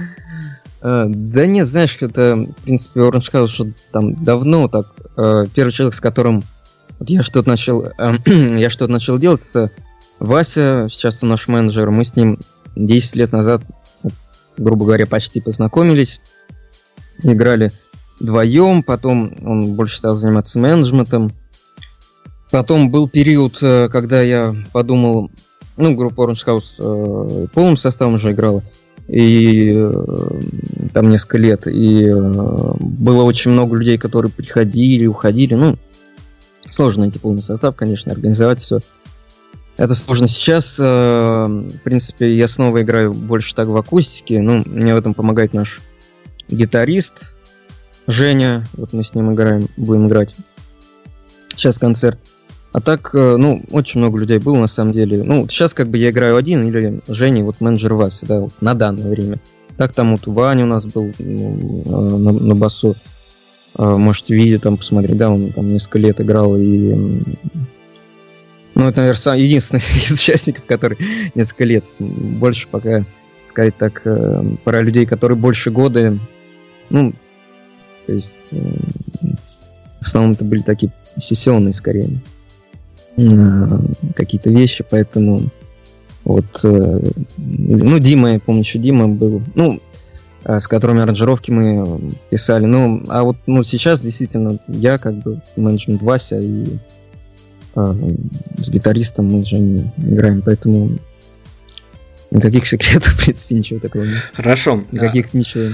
А, [laughs] да нет, знаешь, это, в принципе, Orange сказал, что там давно так. А, первый человек, с которым я что-то начал, [clears throat] я что-то начал делать, это Вася, сейчас он наш менеджер. Мы с ним 10 лет назад, грубо говоря, почти познакомились. Играли вдвоем, потом он больше стал заниматься менеджментом. Потом был период, э, когда я подумал, ну, группа Orange House э, полным составом уже играла и э, там несколько лет, и было очень много людей, которые приходили, уходили, ну, сложно найти полный состав, конечно, организовать все. Это сложно сейчас, в принципе, я снова играю больше так в акустике, ну, мне в этом помогает наш гитарист Женя, вот мы с ним играем, будем играть. Сейчас концерт. А так, э, ну, очень много людей было, на самом деле. Ну, сейчас как бы я играю один, или Женя, вот менеджер Вася, да, вот, на данное время. Так там вот Ваня у нас был ну, э, на, на басу. Э, можете видео там посмотреть, да, он там несколько лет играл и... Ну, это, наверное, сам единственный [laughs] из участников, который несколько лет. Больше пока, сказать так, пара людей, которые больше года, ну, то есть, в основном это были такие сессионные скорее какие-то вещи, поэтому вот, э, ну, Дима, я помню, еще Дима был, ну, э, с которыми аранжировки мы писали, ну, а вот, ну, сейчас действительно я как бы менеджмент Вася и э, с гитаристом мы же не играем, поэтому никаких секретов, [laughs] в принципе, ничего такого нет. Хорошо. Никаких ничего.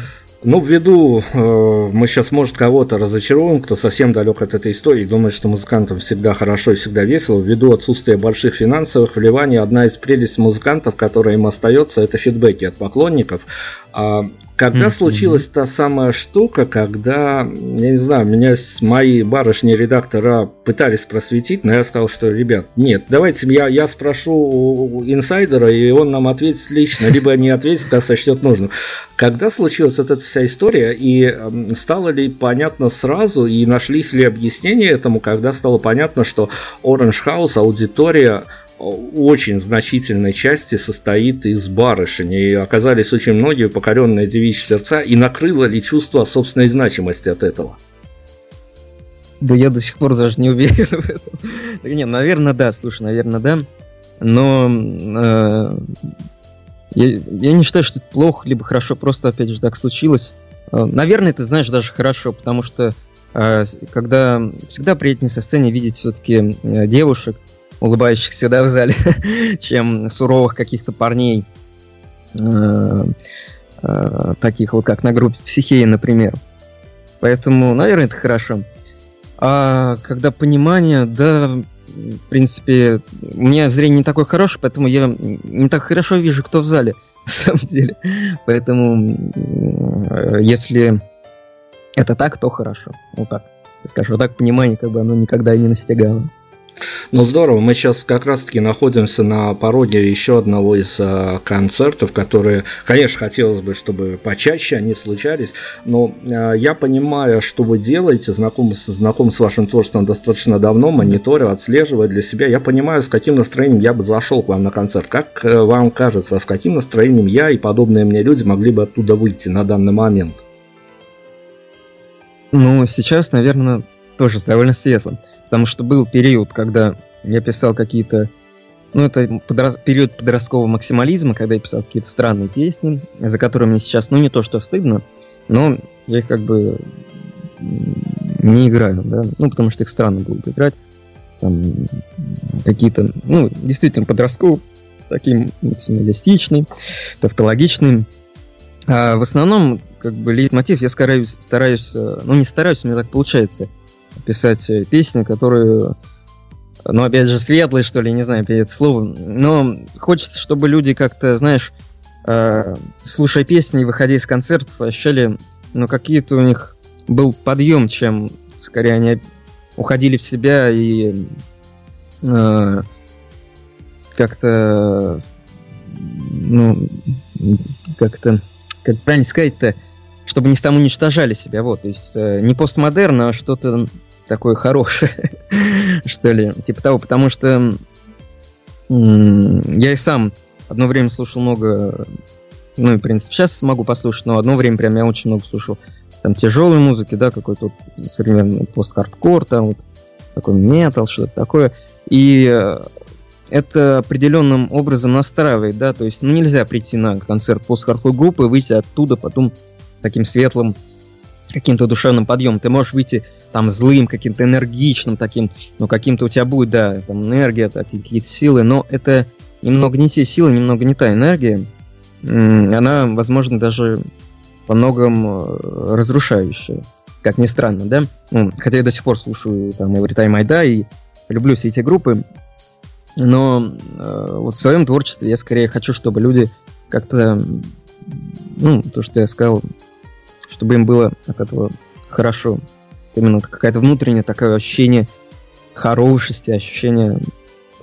Ну, ввиду, э, мы сейчас, может, кого-то разочаруем, кто совсем далек от этой истории, думает, что музыкантам всегда хорошо и всегда весело. Ввиду отсутствия больших финансовых вливаний, одна из прелестей музыкантов, которая им остается, это фидбэки от поклонников. А Когда mm-hmm. случилась та самая штука, когда, я не знаю, меня мои барышни-редактора пытались просветить, но я сказал, что, ребят, нет, давайте я, я спрошу инсайдера, и он нам ответит лично, либо не ответит, а сочтет нужным. Когда случилась вот эта вся история, и стало ли понятно сразу, и нашлись ли объяснения этому, когда стало понятно, что Orange House, аудитория очень значительной части состоит из барышень, и оказались очень многие покоренные девичьи сердца, и накрыло ли чувство собственной значимости от этого? Да я до сих пор даже не уверен в этом. Нет, наверное, да, слушай, наверное, да. Но э, я, я не считаю, что это плохо, либо хорошо, просто, опять же, так случилось. Э, наверное, ты знаешь даже хорошо, потому что э, когда всегда приятнее со сцены видеть все-таки э, девушек, улыбающихся, да, в зале, [laughs] чем суровых каких-то парней, э, э, таких вот, как на группе Психеи, например. Поэтому, наверное, это хорошо. А когда понимание, да, в принципе, у меня зрение не такое хорошее, поэтому я не так хорошо вижу, кто в зале, [laughs] на самом деле. Поэтому, э, если это так, то хорошо. Вот так. Скажу, вот так понимание, как бы оно никогда не настигало. Ну здорово, мы сейчас как раз-таки находимся на пороге еще одного из э, концертов, которые, конечно, хотелось бы, чтобы почаще они случались, но э, я понимаю, что вы делаете, знаком, знаком с вашим творчеством достаточно давно, мониторю, отслеживаю для себя, я понимаю, с каким настроением я бы зашел к вам на концерт. Как э, вам кажется, с каким настроением я и подобные мне люди могли бы оттуда выйти на данный момент? Ну, сейчас, наверное, тоже довольно светлым. Потому что был период, когда я писал какие-то... Ну, это подрос... период подросткового максимализма, когда я писал какие-то странные песни, за которые мне сейчас, ну, не то, что стыдно, но я их как бы не играю, да, ну, потому что их странно бы играть. Там какие-то, ну, действительно подростковые, такие максималистичные, тавтологичные. А в основном, как бы, лейтмотив я стараюсь, стараюсь, э, ну, не стараюсь, у меня так получается – писать э, песни, которые, ну, опять же, светлые, что ли, не знаю, перед словом. Но хочется, чтобы люди как-то, знаешь, э, слушая песни выходя из концертов, ощущали, ну, какие-то у них был подъем, чем скорее они уходили в себя и э, как-то, ну, как-то, как правильно сказать-то, чтобы не самоуничтожали себя, вот, то есть э, не постмодерн, а что-то такое хорошее, [laughs] что ли, типа того, потому что я и сам одно время слушал много, ну и, в принципе, сейчас могу послушать, но одно время прям я очень много слушал там тяжелой музыки, да, какой-то вот современный пост-хардкор, там вот такой метал, что-то такое. И э, это определенным образом настраивает, да, то есть, ну, нельзя прийти на концерт пост-хардкор группы, выйти оттуда потом таким светлым каким-то душевным подъемом. Ты можешь выйти там злым, каким-то энергичным таким, ну, каким-то у тебя будет, да, там энергия, такие какие-то силы, но это немного не те силы, немного не та энергия. Она, возможно, даже по многом э, разрушающая. Как ни странно, да? Ну, хотя я до сих пор слушаю там Every Time I Die и люблю все эти группы, но э, вот в своем творчестве я скорее хочу, чтобы люди как-то, ну, то, что я сказал, чтобы им было от этого хорошо. Именно какая-то внутреннее такое ощущение хорошести, ощущение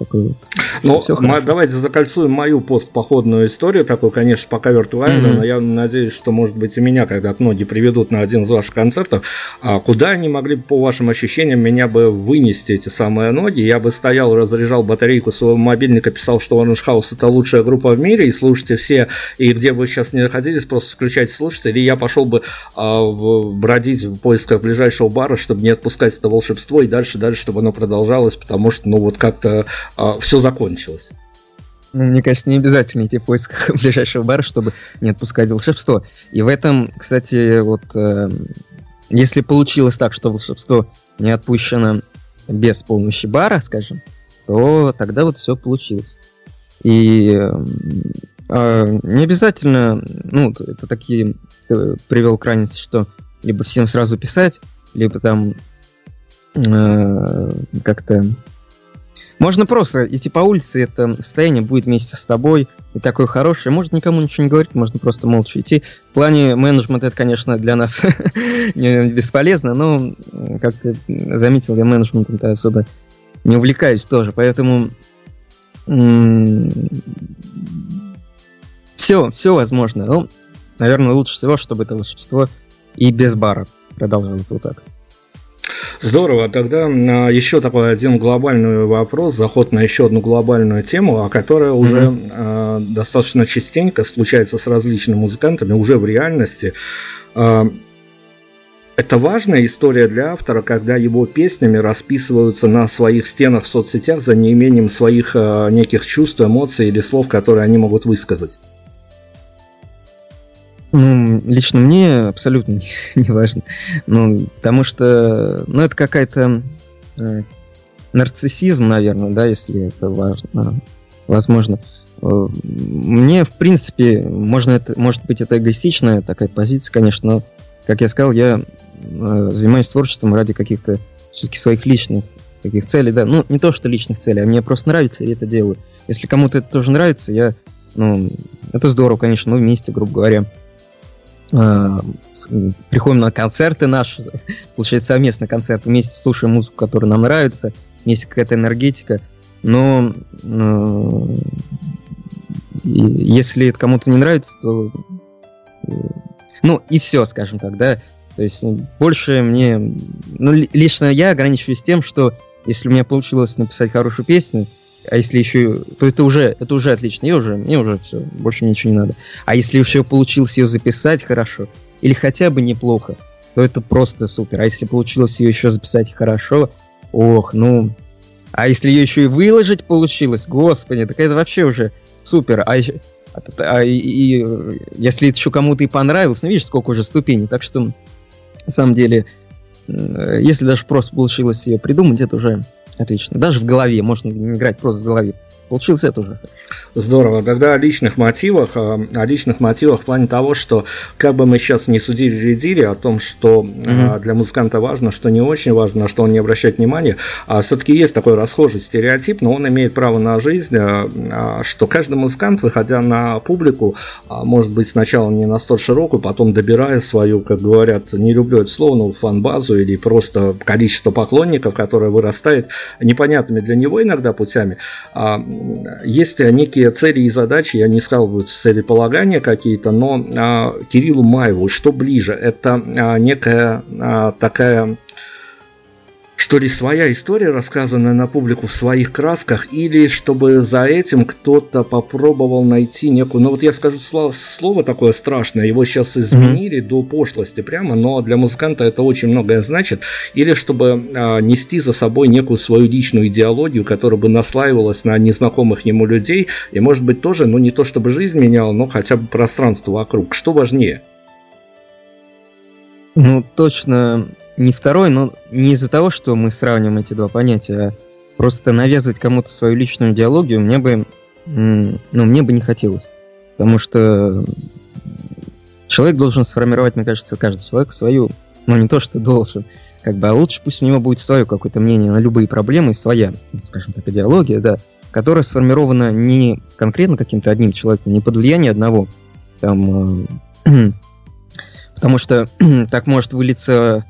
такой вот. Ну, м- давайте закольцуем мою постпоходную историю, такую, конечно, пока виртуальную, mm-hmm. но я надеюсь, что, может быть, и меня когда-то многие приведут на один из ваших концертов. А куда они могли, по вашим ощущениям, меня бы вынести, эти самые ноги? Я бы стоял, разряжал батарейку своего мобильника, писал, что Orange House это лучшая группа в мире, и слушайте все, и где вы сейчас не находились, просто включайте, слушайте, или я пошел бы а, в, бродить в поисках ближайшего бара, чтобы не отпускать это волшебство, и дальше, дальше, чтобы оно продолжалось, потому что, ну, вот как-то а, все закончилось. Ну, мне кажется, не обязательно идти в поисках [laughs] ближайшего бара, чтобы не отпускать волшебство. И в этом, кстати, вот э, если получилось так, что волшебство не отпущено без помощи бара, скажем, то тогда вот все получилось. И э, э, не обязательно, ну, это такие, ты привел крайности, что либо всем сразу писать, либо там э, как-то Можно просто идти по улице, это состояние будет вместе с тобой, и такое хорошее. Может, никому ничего не говорить, можно просто молча идти. В плане менеджмента это, конечно, для нас [laughs] бесполезно, но, как ты заметил, я менеджментом-то особо не увлекаюсь тоже, поэтому все, все возможно. Ну, наверное, лучше всего, чтобы это волшебство и без бара продолжалось вот так. Здорово. Тогда а, еще такой один глобальный вопрос, заход на еще одну глобальную тему, а которая уже mm-hmm. достаточно частенько случается с различными музыкантами, уже в реальности. Это важная история для автора, когда его песнями расписываются на своих стенах в соцсетях за неимением своих неких чувств, эмоций или слов, которые они могут высказать. Ну, лично мне абсолютно не, [laughs] не важно. Ну, потому что, ну, это какая-то э, нарциссизм, наверное, да, если это важно, возможно. Э, мне, в принципе, можно это, может быть, это эгоистичная такая позиция, конечно, но, как я сказал, я э, занимаюсь творчеством ради каких-то все-таки своих личных таких целей, да. Ну, не то, что личных целей, а мне просто нравится, я это делаю. Если кому-то это тоже нравится, я, ну, это здорово, конечно, мы вместе, грубо говоря, приходим на концерты наши, получается совместный концерт, вместе слушаем музыку, которая нам нравится, вместе какая-то энергетика, но э, если это кому-то не нравится, то э, ну и все, скажем так, да, то есть больше мне, ну лично я ограничиваюсь тем, что если у меня получилось написать хорошую песню, а если еще, то это уже, это уже отлично. Я уже, мне уже все, больше ничего не надо. А если еще получилось ее записать хорошо, или хотя бы неплохо, то это просто супер. А если получилось ее еще записать хорошо, ох, ну... А если ее еще и выложить получилось, господи, так это вообще уже супер. А, еще, а и, и, если это еще кому-то и понравилось, ну видишь, сколько уже ступеней. Так что, на самом деле, если даже просто получилось ее придумать, это уже Отлично. Даже в голове, можно играть просто в голове. Получилось это уже. Здорово. Тогда о личных мотивах, а, о личных мотивах в плане того, что как бы мы сейчас не судили редили о том, что mm-hmm. для музыканта важно, что не очень важно, на что он не обращает внимания, а все-таки есть такой расхожий стереотип, но он имеет право на жизнь, а, что каждый музыкант, выходя на публику, может быть сначала не на столь широкую, потом добирая свою, как говорят, не люблю это слово, но фан-базу или просто количество поклонников, которое вырастает непонятными для него иногда путями, есть некие цели и задачи, я не сказал бы целеполагания какие-то, но а, Кириллу Маеву, что ближе, это а, некая а, такая что ли, своя история, рассказанная на публику в своих красках, или чтобы за этим кто-то попробовал найти некую... Ну вот я скажу слово, слово такое страшное, его сейчас изменили mm-hmm. до пошлости прямо, но для музыканта это очень многое значит. Или чтобы а, нести за собой некую свою личную идеологию, которая бы наслаивалась на незнакомых ему людей, и может быть тоже, ну не то чтобы жизнь меняла, но хотя бы пространство вокруг. Что важнее? Ну, точно не второй, но не из-за того, что мы сравниваем эти два понятия, а просто навязывать кому-то свою личную идеологию мне бы, ну, мне бы не хотелось. Потому что человек должен сформировать, мне кажется, каждый человек свою, ну не то, что должен, как бы, а лучше пусть у него будет свое какое-то мнение на любые проблемы, своя, скажем так, идеология, да, которая сформирована не конкретно каким-то одним человеком, не под влиянием одного, там, э, [clears throat] потому что [clears throat] так может вылиться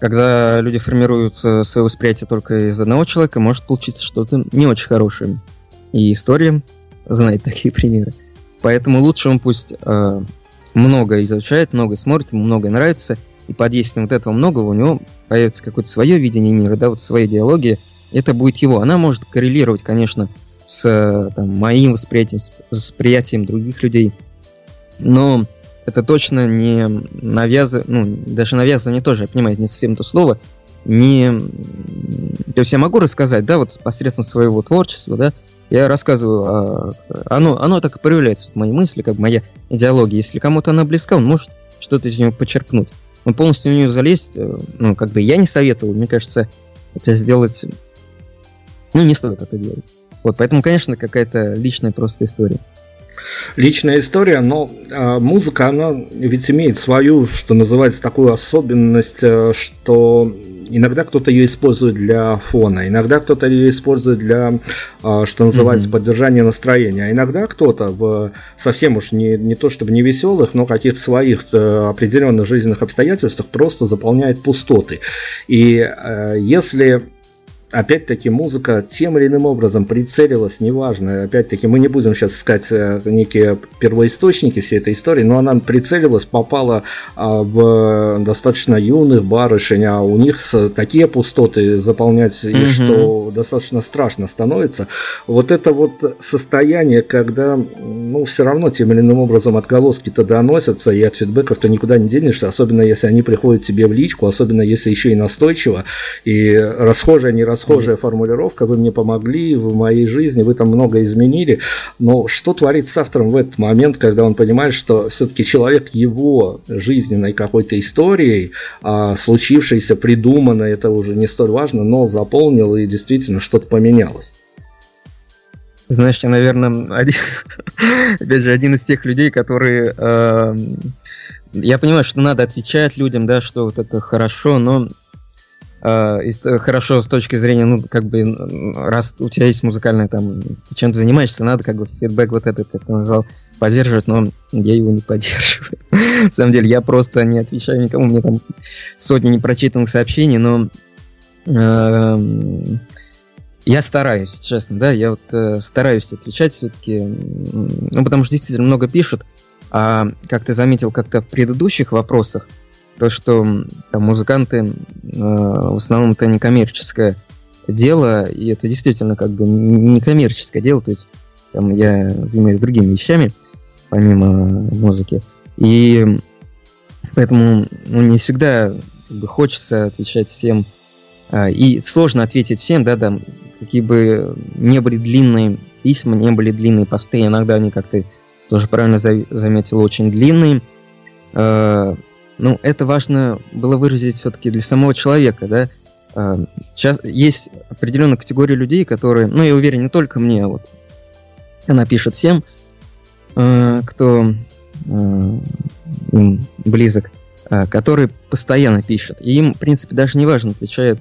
когда люди формируют э, свое восприятие только из одного человека, может получиться что-то не очень хорошее. И история знает [laughs] такие примеры. Поэтому лучше он пусть э, много изучает, много смотрит, ему многое нравится, и под действием вот этого многого у него появится какое-то свое видение мира, да, вот своя идеология, это будет его. Она может коррелировать, конечно, с э, там, моим восприятием, с восприятием других людей, но это точно не навязывание, ну, даже навязывание тоже, я понимаю, не совсем то слово, не... То есть я могу рассказать, да, вот посредством своего творчества, да, я рассказываю, а, оно, оно так и проявляется, вот мои мысли, как моя идеология. Если кому-то она близка, он может что-то из нее подчеркнуть. Но полностью в нее залезть, э, ну, как бы я не советовал, мне кажется, это сделать, ну, не стоит это делать. Вот, поэтому, конечно, какая-то личная просто история личная история, но э, музыка, она ведь имеет свою, что называется, такую особенность, э, что иногда кто-то ее использует для фона, иногда кто-то ее использует для, а, что называется, mm-hmm. поддержания настроения, а иногда кто-то в совсем уж не, не то чтобы не веселых, но каких-то своих э, определенных жизненных обстоятельствах просто заполняет пустоты. И э, если опять-таки музыка тем или иным образом прицелилась, неважно, опять-таки мы не будем сейчас искать э, некие первоисточники всей этой истории, но она прицелилась, попала а, в достаточно юных барышень, а у них такие пустоты заполнять, mm-hmm. и что достаточно страшно становится. Вот это вот состояние, когда, ну, все равно тем или иным образом отголоски-то доносятся, и от фидбэков-то никуда не денешься, особенно если они приходят тебе в личку, особенно если еще и настойчиво, и расхожие, не расхожие расхожая формулировка, вы мне помогли в моей жизни, вы там много изменили, но что творит с автором в этот момент, когда он понимает, что все-таки человек его жизненной какой-то историей, а, случившейся, придуманной, это уже не столь важно, но заполнил и действительно что-то поменялось? Знаешь, я, наверное, один, [laughs] опять же, один из тех людей, которые... Э, я понимаю, что надо отвечать людям, да, что вот это хорошо, но хорошо с точки зрения, ну, как бы, раз у тебя есть музыкальная там, ты чем-то занимаешься, надо как бы фидбэк вот этот, как ты назвал, поддерживать, но я его не [laughs] поддерживаю. На самом деле, я просто не отвечаю никому, мне там сотни непрочитанных сообщений, но эм, я стараюсь, честно, да, я вот э, стараюсь отвечать все-таки, ну, потому что действительно много пишут, а как ты заметил как-то в предыдущих вопросах, то, что там, музыканты э, в основном это не коммерческое дело, и это действительно как бы не коммерческое дело, то есть там я занимаюсь другими вещами, помимо музыки. И поэтому ну, не всегда как бы, хочется отвечать всем. А, и сложно ответить всем, да, да, какие бы не были длинные письма, не были длинные посты, иногда они, как ты тоже правильно заметил, очень длинные. А, ну, это важно было выразить все-таки для самого человека, да. Сейчас а, есть определенная категория людей, которые, ну, я уверен, не только мне, а вот она пишет всем, а, кто а, им близок, который постоянно пишет. И им, в принципе, даже не важно, отвечает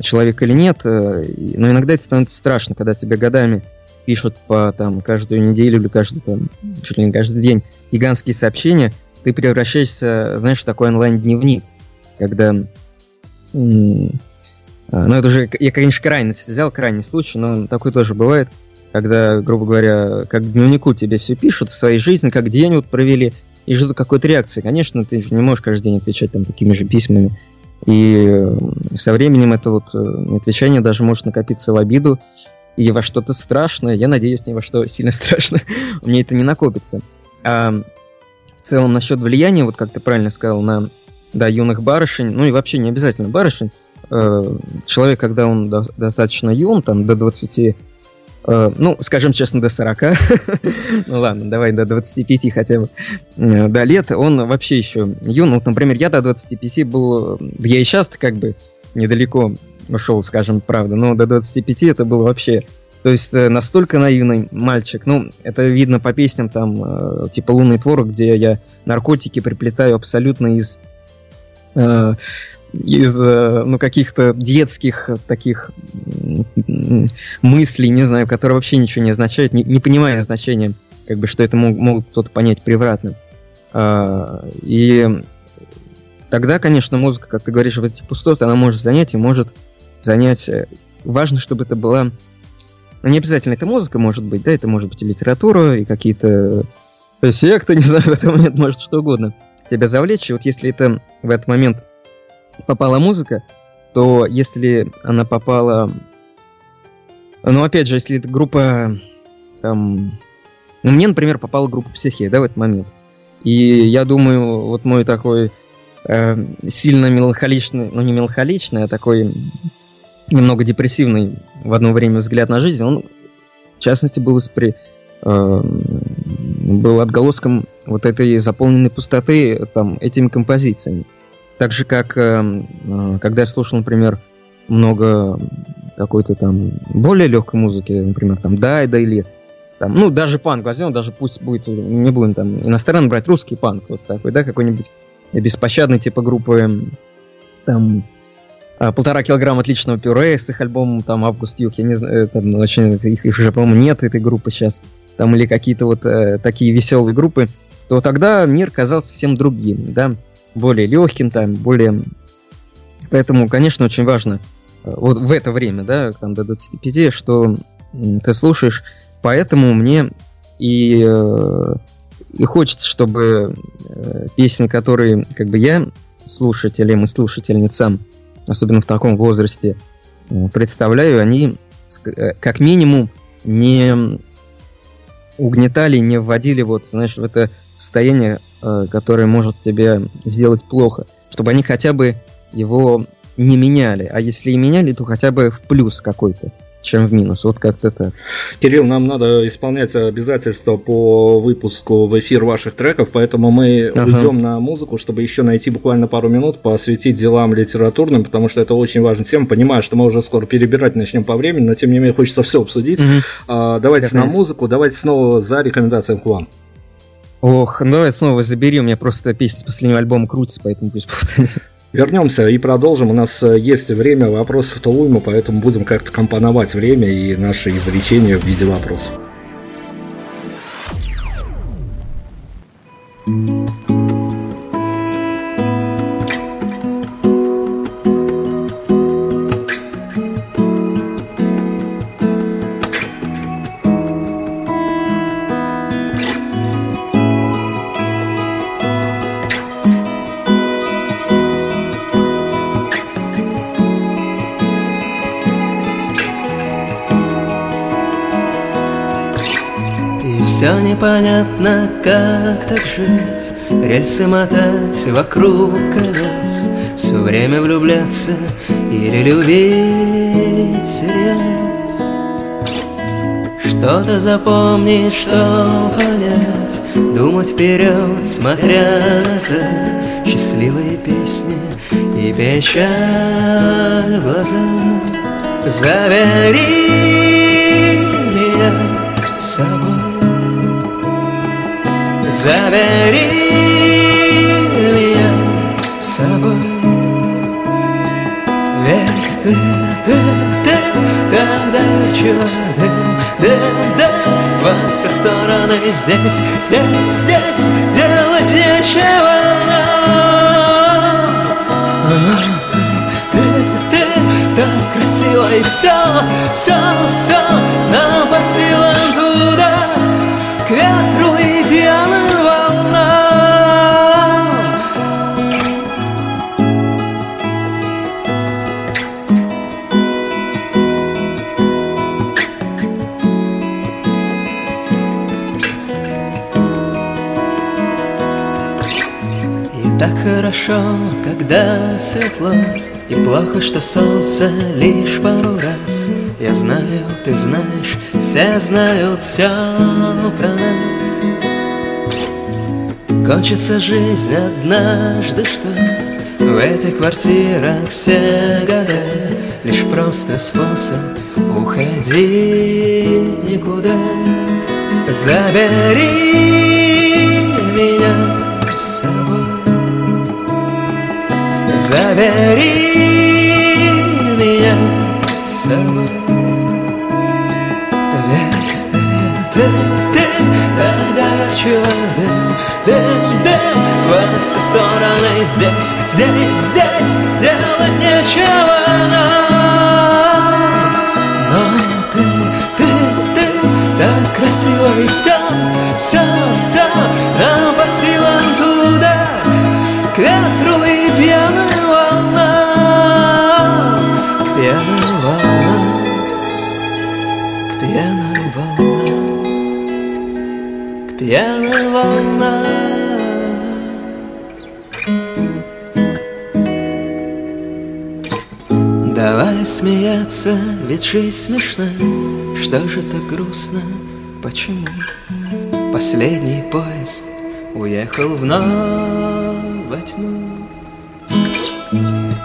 человек или нет, но иногда это становится страшно, когда тебе годами пишут по там каждую неделю или каждый там, чуть ли не каждый день гигантские сообщения – ты превращаешься, знаешь, в такой онлайн-дневник, когда... Ну, это уже, я, конечно, крайность взял, крайний случай, но такой тоже бывает, когда, грубо говоря, как дневнику тебе все пишут в своей жизни, как день вот провели, и ждут какой-то реакции. Конечно, ты не можешь каждый день отвечать там такими же письмами. И со временем это вот э, отвечание даже может накопиться в обиду и во что-то страшное. Я надеюсь, не во что сильно [laughs] страшно. У меня это не накопится. А целом насчет влияния, вот как ты правильно сказал, на да, юных барышень, ну и вообще не обязательно барышень, э, человек, когда он до, достаточно юн, там, до 20, э, ну, скажем честно, до 40, [laughs] ну ладно, давай до 25 хотя бы, э, до лет, он вообще еще юн, вот, например, я до 25 был, я и сейчас как бы недалеко ушел, скажем, правда, но до 25 это было вообще то есть э, настолько наивный мальчик. Ну, это видно по песням там, э, типа «Лунный творог», где я наркотики приплетаю абсолютно из... Э, из, ну, каких-то детских таких мыслей, не знаю, которые вообще ничего не означают, не, не понимая значения, как бы, что это мог, могут кто-то понять превратно. Э, и тогда, конечно, музыка, как ты говоришь, в эти пустоты, она может занять и может занять... Важно, чтобы это была не обязательно это музыка может быть, да, это может быть и литература, и какие-то секты, [laughs] не знаю, в этот момент может что угодно тебя завлечь. И вот если это в этот момент попала музыка, то если она попала... Ну, опять же, если это группа... Там... Ну, мне, например, попала группа психия, да, в этот момент. И я думаю, вот мой такой э, сильно меланхоличный, ну не меланхоличный, а такой немного депрессивный в одно время взгляд на жизнь, он, в частности, был, испри... э, был отголоском вот этой заполненной пустоты там, этими композициями. Так же, как э, э, когда я слушал, например, много какой-то там более легкой музыки, например, там Дайда или там, ну, даже панк возьмем, даже пусть будет, не будем там иностранный брать, русский панк, вот такой, да, какой-нибудь беспощадный, типа группы там полтора килограмма отличного пюре с их альбомом, там, Август Юг, я не знаю, э, там, очень, их, их уже, по-моему, нет, этой группы сейчас, там, или какие-то вот э, такие веселые группы, то тогда мир казался совсем другим, да, более легким, там, более... Поэтому, конечно, очень важно э, вот в это время, да, там, до 25, что ты слушаешь, поэтому мне и, э, и хочется, чтобы э, песни, которые, как бы, я слушателем и слушательницам, особенно в таком возрасте, э, представляю, они э, как минимум не угнетали, не вводили вот, знаешь, в это состояние, э, которое может тебе сделать плохо, чтобы они хотя бы его не меняли, а если и меняли, то хотя бы в плюс какой-то чем в минус. Вот как-то так. Кирилл, нам надо исполнять обязательства по выпуску в эфир ваших треков, поэтому мы ага. уйдем на музыку, чтобы еще найти буквально пару минут, посвятить делам литературным, потому что это очень важная тема. Понимаю, что мы уже скоро перебирать начнем по времени, но тем не менее хочется все обсудить. Угу. А, давайте Конечно. на музыку, давайте снова за рекомендациям к вам. Ох, ну давай снова забери, у меня просто песня с последнего альбома крутится, поэтому пусть [laughs] повторяю. Вернемся и продолжим. У нас э, есть время вопросов-то уйма, поэтому будем как-то компоновать время и наши изречения в виде вопросов. Все непонятно, как так жить. Рельсы мотать вокруг колес. Все время влюбляться или любить всерьез Что-то запомнить, что понять. Думать вперед, смотря назад. Счастливые песни и печаль в глазах. Забери меня с собой Забери меня с собой. Ведь ты, ты, ты доверчиво Дым, дым, дым во все стороны Здесь, здесь, здесь делать нечего Но ты, ты, ты так красиво И все, все, все нам по силам хорошо, когда светло И плохо, что солнце лишь пару раз. Я знаю, ты знаешь, все знают все про нас. Кончится жизнь однажды, что В этих квартирах все года. Лишь просто способ уходить никуда. Забери меня с собой Забери меня с собой. Ведь ты, ты, доверчиво дым, дым, дым Во все стороны здесь, здесь, здесь Делать нечего нам. Но ты, ты, ты так красиво и все, все, все Нам по силам туда к ветру и пьяным к пьяным волнам. Давай смеяться, ведь жизнь смешна, что же так грустно, почему? Последний поезд уехал вновь во тьму.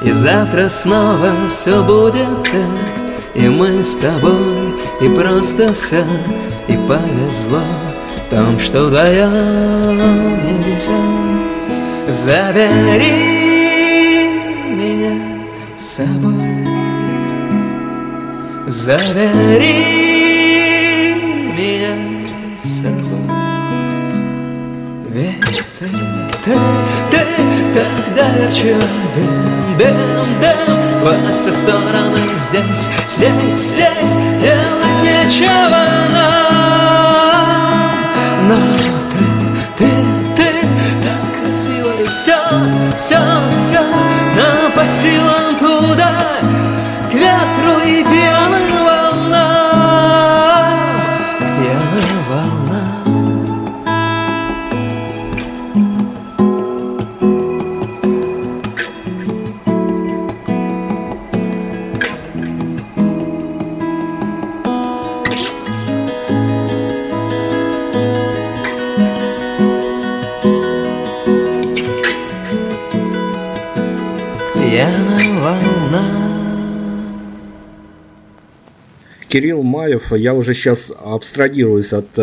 И завтра снова все будет так И мы с тобой, и просто все И повезло в том, что вдвоем не везет Забери меня собой Забери меня с собой Весь ты, ты, ты так горячо Дым, дым, дым во все стороны Здесь, здесь, здесь делать Маев, я уже сейчас абстрагируюсь от э,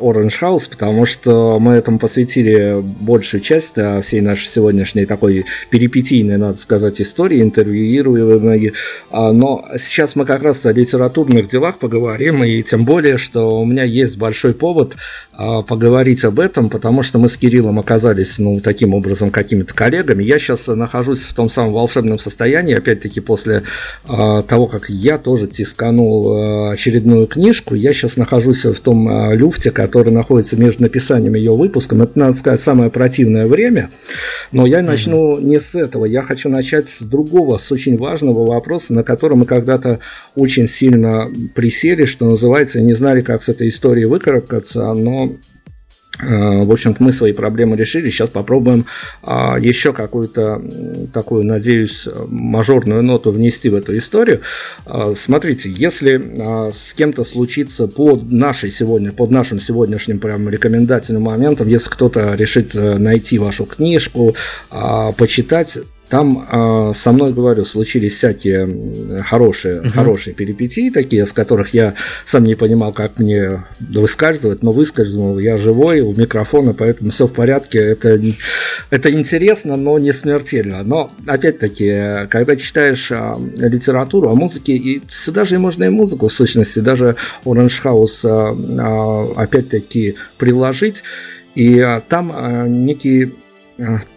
Orange House, потому что мы этому посвятили большую часть э, всей нашей сегодняшней такой перипетийной, надо сказать, истории, интервьюируемой. А, но сейчас мы как раз о литературных делах поговорим, и тем более, что у меня есть большой повод а, поговорить об этом, потому что мы с Кириллом оказались, ну, таким образом, какими-то коллегами. Я сейчас нахожусь в том самом волшебном состоянии, опять-таки, после а, того, как я тоже тисканул а, очередную книжку, я сейчас нахожусь в том а, люфте, который находится между написанием и ее выпуском. Это, надо сказать, самое противное время, но я начну не с этого. Я хочу начать с другого, с очень важного вопроса, на который мы когда-то очень сильно присели, что называется, и не знали, как с этой историей выкарабкаться, но в общем-то, мы свои проблемы решили. Сейчас попробуем а, еще какую-то такую, надеюсь, мажорную ноту внести в эту историю. А, Смотрите, если а, с кем-то случится под нашей сегодня, под нашим сегодняшним прям рекомендательным моментом, если кто-то решит э, найти вашу книжку, почитать, там э, со мной, говорю, случились всякие хорошие, Мгм. хорошие перипетии такие, с которых я сам не понимал, как мне выскальзывать, но выскользнул, я живой, у микрофона, поэтому все в порядке, это, это интересно, но не смертельно. Но, опять-таки, э, когда читаешь а, литературу о музыке, и сюда же и можно и музыку, в сущности, даже Orange House, а, а, опять-таки, приложить, и там некий а,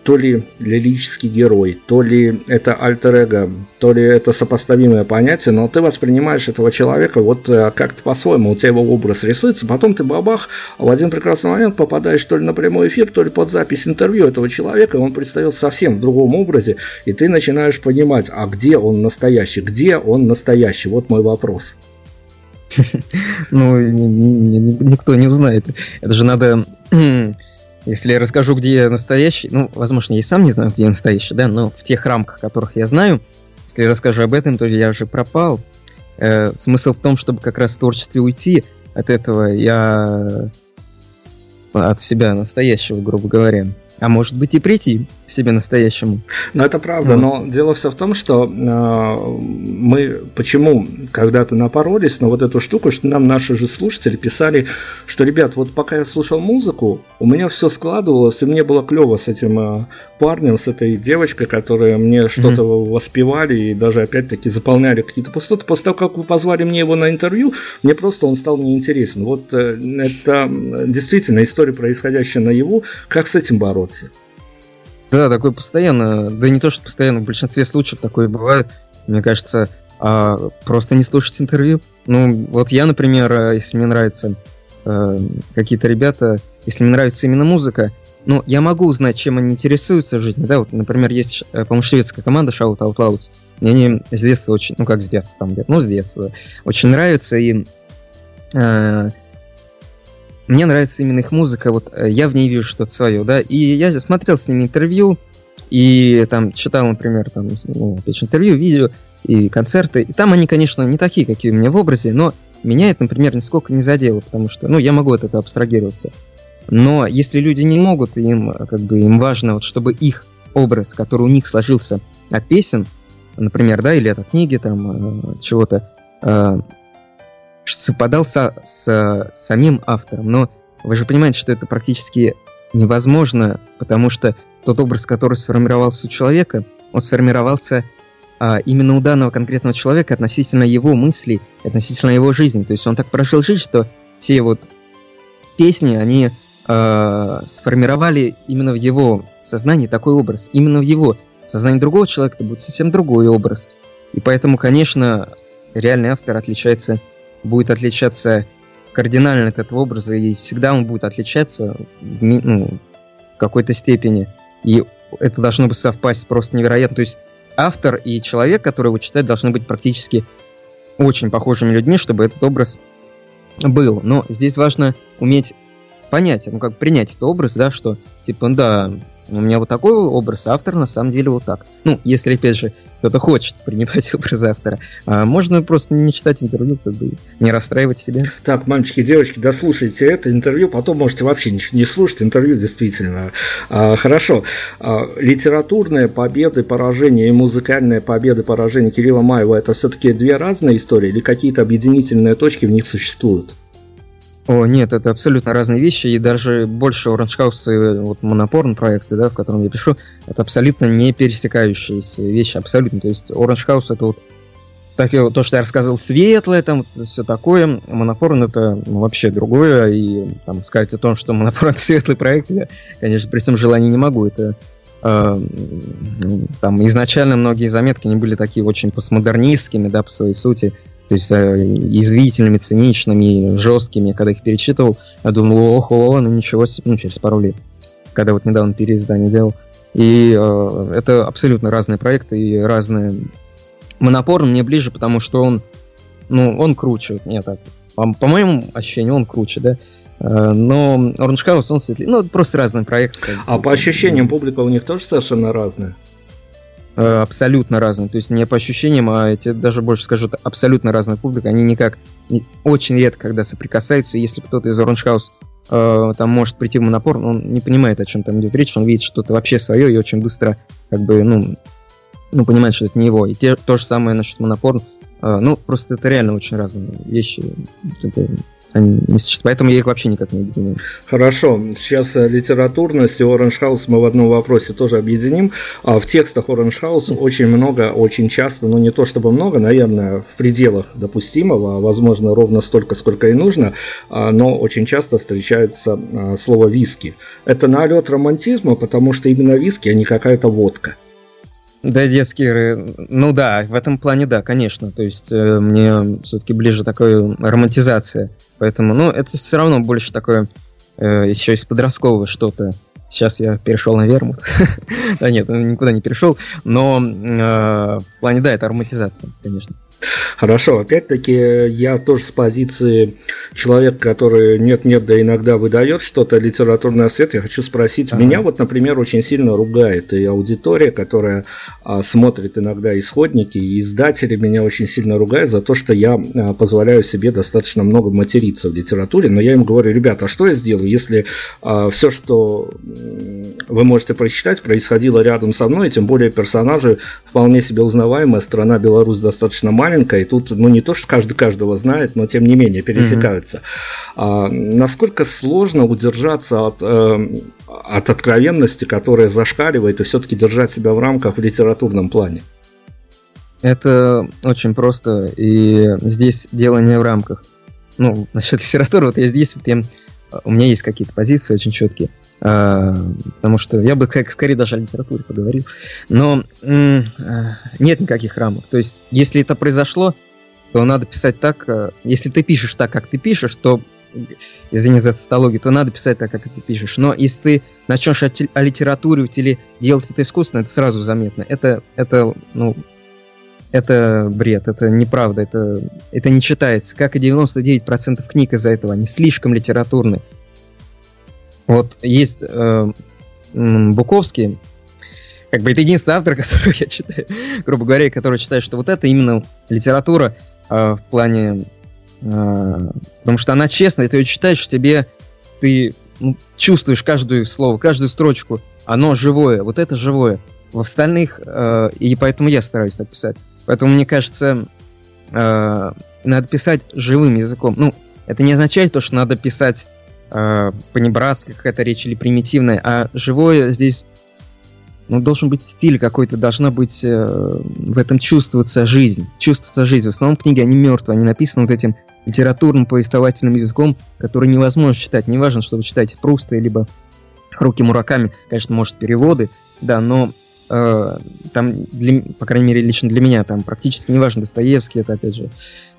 то ли лирический герой, то ли это альтер-эго, то ли это сопоставимое понятие, но ты воспринимаешь этого человека вот э, как-то по-своему, у тебя его образ рисуется, потом ты бабах, в один прекрасный момент попадаешь то ли на прямой эфир, то ли под запись интервью этого человека, и он предстает совсем в другом образе, и ты начинаешь понимать, а где он настоящий, где он настоящий, вот мой вопрос. [laughs] Ну, ни- ни- ни- никто не узнает. Это же надо... [clears throat] Если я расскажу, где я настоящий, ну, возможно, я и сам не знаю, где я настоящий, да, но в тех рамках, которых я знаю, если я расскажу об этом, то я уже пропал. Э, смысл в том, чтобы как раз в творчестве уйти от этого, я от себя настоящего, грубо говоря. А может быть и прийти себе настоящему. Ну, это правда, Вот. но дело все в том, что э, мы почему когда-то напоролись на вот эту штуку, что нам наши же слушатели писали, что, ребят, вот пока я слушал музыку, у меня все складывалось, и мне было клево с этим э, парнем, с этой девочкой, которые мне что-то воспевали и даже опять-таки заполняли какие-то пустоты. После того, как вы позвали мне его на интервью, мне просто он стал неинтересен. Вот э, это действительно история, происходящая наяву, как с этим бороться? Да, такое постоянно, да не то, что постоянно, в большинстве случаев такое бывает, мне кажется, а, просто не слушать интервью. Ну, вот я, например, э, если мне нравятся э, какие-то ребята, если мне нравится именно музыка, ну, я могу узнать, чем они интересуются в жизни, да, вот, например, есть, э, по-моему, шведская команда Shout Out Louds, мне они с детства очень, ну, как с детства, там, ну, с детства, очень нравится, и э, мне нравится именно их музыка, вот э, я в ней вижу что-то свое, да, и я смотрел с ними интервью, и там читал, например, там, ну, интервью, видео и концерты, и там они, конечно, не такие, какие у меня в образе, но меня это, например, нисколько не задело, потому что, ну, я могу от этого абстрагироваться. Но если люди не могут, им, э, как бы, им важно, вот, чтобы их образ, который у них сложился от песен, например, да, или от книги, там, э, чего-то, э, совпадал со, с самим автором. Но вы же понимаете, что это практически невозможно, потому что тот образ, который сформировался у человека, он сформировался а, именно у данного конкретного человека относительно его мыслей, относительно его жизни. То есть он так прожил жизнь, что все вот песни, они э, сформировали именно в его сознании такой образ. Именно в его сознании другого человека это будет совсем другой образ. И поэтому, конечно, реальный автор отличается, будет отличаться кардинально от этого образа, и всегда он будет отличаться ну, в какой-то степени. И это должно бы совпасть просто невероятно. То есть автор и человек, который его читает, должны быть практически очень похожими людьми, чтобы этот образ был. Но здесь важно уметь понять, ну как принять этот образ, да, что типа, да, у меня вот такой образ, автор на самом деле вот так. Ну, если, опять же, кто-то хочет принимать [laughs] образ автора. А можно просто не читать интервью, как бы не расстраивать себя. Так, мальчики и девочки, дослушайте это интервью, потом можете вообще ничего не слушать. Интервью действительно а, хорошо. А, литературная победа и поражение и музыкальная победа и Кирилла Маева это все-таки две разные истории или какие-то объединительные точки в них существуют? О, нет, это абсолютно разные вещи, и даже больше Orange House и вот Монопорн проекты, да, в котором я пишу, это абсолютно не пересекающиеся вещи, абсолютно. То есть Orange House это вот так, то, что я рассказывал, светлое, там, все такое. Монопорн это ну, вообще другое, и там сказать о том, что Монопорн светлый проект, я, конечно, при всем желании не могу. Это э, там изначально многие заметки, они были такие очень постмодернистскими, да, по своей сути, то есть э, извительными, циничными, жесткими. Когда их перечитывал, я думал, ох, о, ну ничего себе, ну через пару лет, когда вот недавно переиздание делал. И э, это абсолютно разные проекты и разные. Монопорн мне ближе, потому что он, ну, он круче. Нет, так, по, по моему ощущению, он круче, да. Э, но Orange House, он светлее. Ну, просто разные проекты. А по ощущениям публика у них тоже совершенно разная? Э, абсолютно разные. То есть не по ощущениям, а я тебе даже больше скажу, это абсолютно разная публика. Они никак, не, очень редко, когда соприкасаются. Если кто-то из Orange э, там может прийти в монопор, он не понимает, о чем там идет речь, он видит что-то вообще свое и очень быстро, как бы, ну, ну понимает, что это не его. И те, то же самое насчет монопор. Э, ну, просто это реально очень разные вещи. Это они не существуют. Поэтому я их вообще никак не объединяю. Хорошо. Сейчас э, литературность и Orange House мы в одном вопросе тоже объединим. А в текстах Orange House очень много, очень часто, ну не то чтобы много, наверное, в пределах допустимого, а возможно ровно столько, сколько и нужно, а, но очень часто встречается а, слово виски. Это налет романтизма, потому что именно виски, а не какая-то водка. Да, детские Ну да, в этом плане да, конечно. То есть э, мне все-таки ближе такая романтизация. Поэтому, ну, это все равно больше такое э, еще из подросткового что-то. Сейчас я перешел на вермут. [laughs] да нет, никуда не перешел. Но э, в плане, да, это ароматизация, конечно. Хорошо, опять-таки я тоже с позиции человека, который нет-нет, да иногда выдает что-то литературный свет, я хочу спросить, ага. меня вот, например, очень сильно ругает и аудитория, которая а, смотрит иногда исходники, и издатели меня очень сильно ругают за то, что я а, позволяю себе достаточно много материться в литературе, но я им говорю, ребята, а что я сделаю, если а, все, что вы можете прочитать, происходило рядом со мной, тем более персонажи вполне себе узнаваемая, страна Беларусь достаточно маленькая, маленькая, и тут, ну, не то, что каждый каждого знает, но тем не менее пересекаются. Mm-hmm. А, насколько сложно удержаться от, э, от откровенности, которая зашкаливает, и все-таки держать себя в рамках в литературном плане? Это очень просто, и здесь дело не в рамках. Ну, насчет [laughs] литературы, вот я здесь, вот я, у меня есть какие-то позиции очень четкие. А, потому что я бы как скорее даже о литературе поговорил. Но а, нет никаких рамок. То есть, если это произошло, то надо писать так. А, если ты пишешь так, как ты пишешь, то извини за тавтологию, то надо писать так, как ты пишешь. Но если ты начнешь о, литературе или делать это искусственно, это сразу заметно. Это, это, ну, это бред, это неправда, это, это не читается. Как и 99% книг из-за этого, они слишком литературные. Вот есть э, Буковский, как бы это единственный автор, [laughs] который я читаю, грубо говоря, который считает, что вот это именно литература э, в плане... Э, потому что она честная, ты ее читаешь, тебе ты ну, чувствуешь каждую слово, каждую строчку, оно живое, вот это живое. В остальных, э, и поэтому я стараюсь так писать. Поэтому мне кажется, э, надо писать живым языком. Ну, это не означает то, что надо писать э, понебратская какая-то речь или примитивная, а живое здесь ну, должен быть стиль какой-то, должна быть э, в этом чувствоваться жизнь, чувствоваться жизнь. В основном книги, они мертвые, они написаны вот этим литературным повествовательным языком, который невозможно читать. Неважно, что вы читаете Пруста, либо Харуки Мураками, конечно, может, переводы, да, но э, там, для, по крайней мере, лично для меня, там практически неважно, Достоевский, это опять же,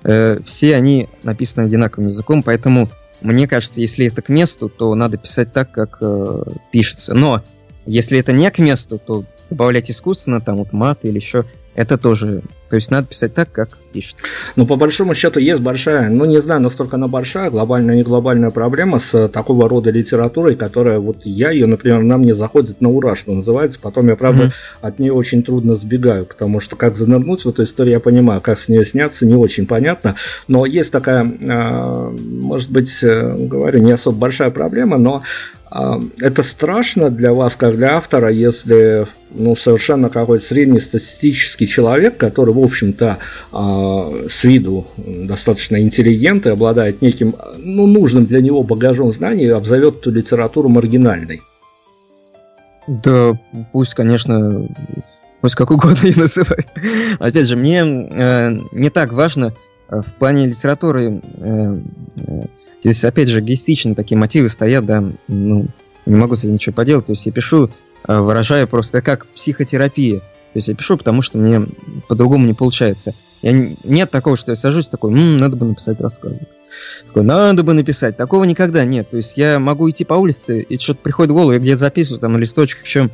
э, все они написаны одинаковым языком, поэтому мне кажется, если это к месту, то надо писать так, как э, пишется. Но если это не к месту, то добавлять искусственно, там вот мат или еще это тоже. То есть надо писать так, как пишет. Ну, по большому счету, есть большая, ну, не знаю, насколько она большая, глобальная, не глобальная проблема с такого рода литературой, которая, вот я ее, например, нам не заходит на ура, что называется. Потом я, правда, mm-hmm. от нее очень трудно сбегаю, потому что как занырнуть в эту историю, я понимаю, как с нее сняться, не очень понятно. Но есть такая, а, может быть, э, говорю, не особо большая проблема, но это страшно для вас, как для автора, если ну, совершенно какой-то среднестатистический человек, который, в общем-то, а, с виду достаточно интеллигент и обладает неким, ну, нужным для него багажом знаний, обзовет эту литературу маргинальной. Да, пусть, конечно, пусть как угодно [laughs] и называют. Опять же, мне э, не так важно э, в плане литературы э, э Здесь, опять же, эгоистичные такие мотивы стоят, да, ну, не могу с этим ничего поделать. То есть я пишу, э, выражаю просто как психотерапия. То есть я пишу, потому что мне по-другому не получается. Я, нет такого, что я сажусь такой, М, надо бы написать рассказ. Такой, надо бы написать. Такого никогда нет. То есть я могу идти по улице, и что-то приходит в голову, я где-то записываю там на листочках еще,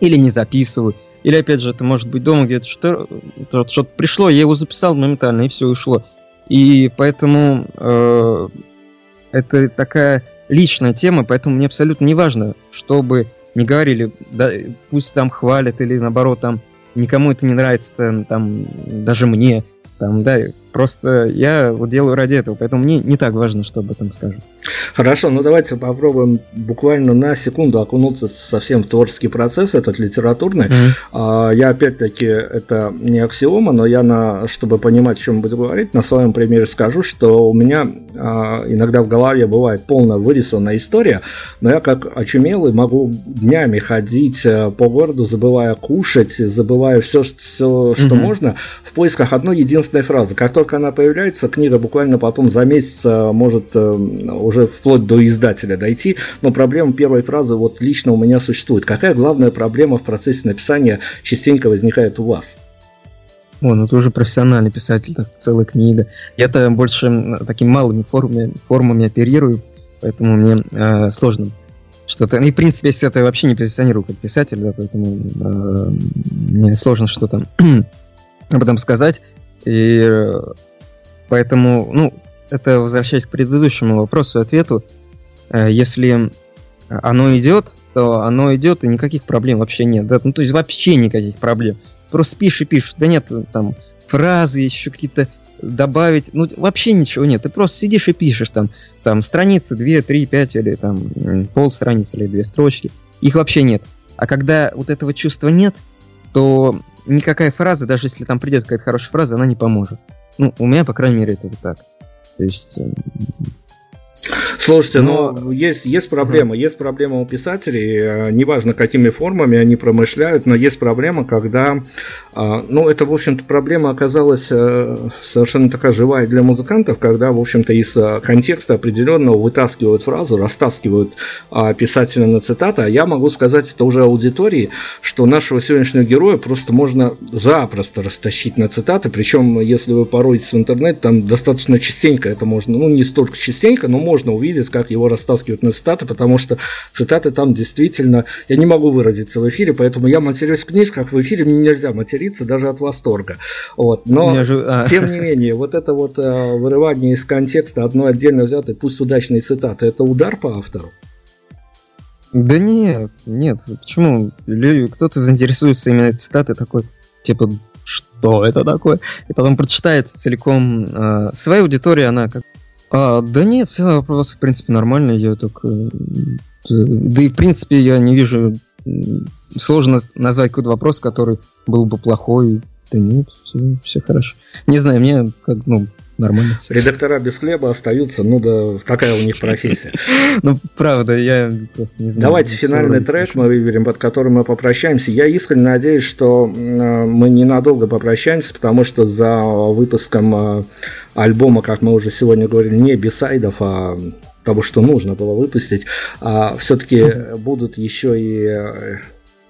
или не записываю. Или, опять же, это может быть дома где-то что-то, что пришло, я его записал моментально, и все ушло. И поэтому э, это такая личная тема, поэтому мне абсолютно не важно, чтобы не говорили, да, пусть там хвалят или наоборот там никому это не нравится, там, даже мне, там, да, просто я вот делаю ради этого, поэтому мне не так важно, что об этом скажут. Хорошо, ну давайте попробуем буквально на секунду окунуться совсем в творческий процесс, этот литературный. Mm-hmm. Я опять-таки, это не аксиома, но я, на, чтобы понимать, о чем буду говорить, на своем примере скажу, что у меня а, иногда в голове бывает полная вырисованная история, но я как очумелый могу днями ходить э, по городу, забывая кушать, забывая все, все что mm-hmm. можно, в поисках одной единственной фразы. Как только она появляется, книга буквально потом за месяц э, может э, уже вплоть до издателя дойти, но проблема первой фразы вот лично у меня существует. Какая главная проблема в процессе написания частенько возникает у вас? О, ну ты уже профессиональный писатель, так, целая книга. Я-то больше такими малыми формами, формами оперирую, поэтому мне э, сложно что-то... И, в принципе, если это вообще не позиционирую как писатель, да, поэтому э, мне сложно что-то [clears throat] об этом сказать. И поэтому, ну, это возвращаясь к предыдущему вопросу и ответу, э, если оно идет, то оно идет, и никаких проблем вообще нет. Да? Ну, то есть вообще никаких проблем. Просто пишешь и пишешь. Да нет там фразы, еще какие-то добавить. Ну, вообще ничего нет. Ты просто сидишь и пишешь там, там страницы 2, 3, 5 или там пол страницы или две строчки. Их вообще нет. А когда вот этого чувства нет, то никакая фраза, даже если там придет какая-то хорошая фраза, она не поможет. Ну, у меня, по крайней мере, это вот так. То есть эм, Слушайте, но, но есть, есть проблема. Есть проблема у писателей, э, неважно какими формами они промышляют, но есть проблема, когда, а, ну, это, в общем-то, проблема оказалась э, совершенно такая живая для музыкантов, когда, в общем-то, из э, контекста определенного вытаскивают фразу, растаскивают а, писателя на цитаты, а я могу сказать это уже аудитории, что нашего сегодняшнего героя просто можно запросто растащить на цитаты, причем, если вы пороетесь в интернет, там достаточно частенько это можно, ну, не столько частенько, но можно увидеть видит, как его растаскивают на цитаты, потому что цитаты там действительно... Я не могу выразиться в эфире, поэтому я матерюсь в книжках, в эфире мне нельзя материться даже от восторга. Вот. Но, же... а. тем не менее, вот это вот а, вырывание из контекста одной отдельно взятой, пусть удачной цитаты, это удар по автору? Да нет, нет, почему? Кто-то заинтересуется именно цитатой такой, типа, что это такое? И потом прочитает целиком. Э, своя аудитория, она как а, да нет, все вопросы, в принципе, нормальные. Я так... Э, да и, в принципе, я не вижу... Сложно назвать какой-то вопрос, который был бы плохой. Да нет, все, все хорошо. Не знаю, мне как, ну, нормально. Редактора без хлеба остаются, ну да, какая у них профессия. [laughs] Ну, правда, я просто не знаю. Давайте финальный трек мы выберем, под которым мы попрощаемся. Я искренне надеюсь, что мы ненадолго попрощаемся, потому что за выпуском э, альбома, как мы уже сегодня говорили, не бисайдов, а того, что нужно было выпустить, а все-таки будут еще и э,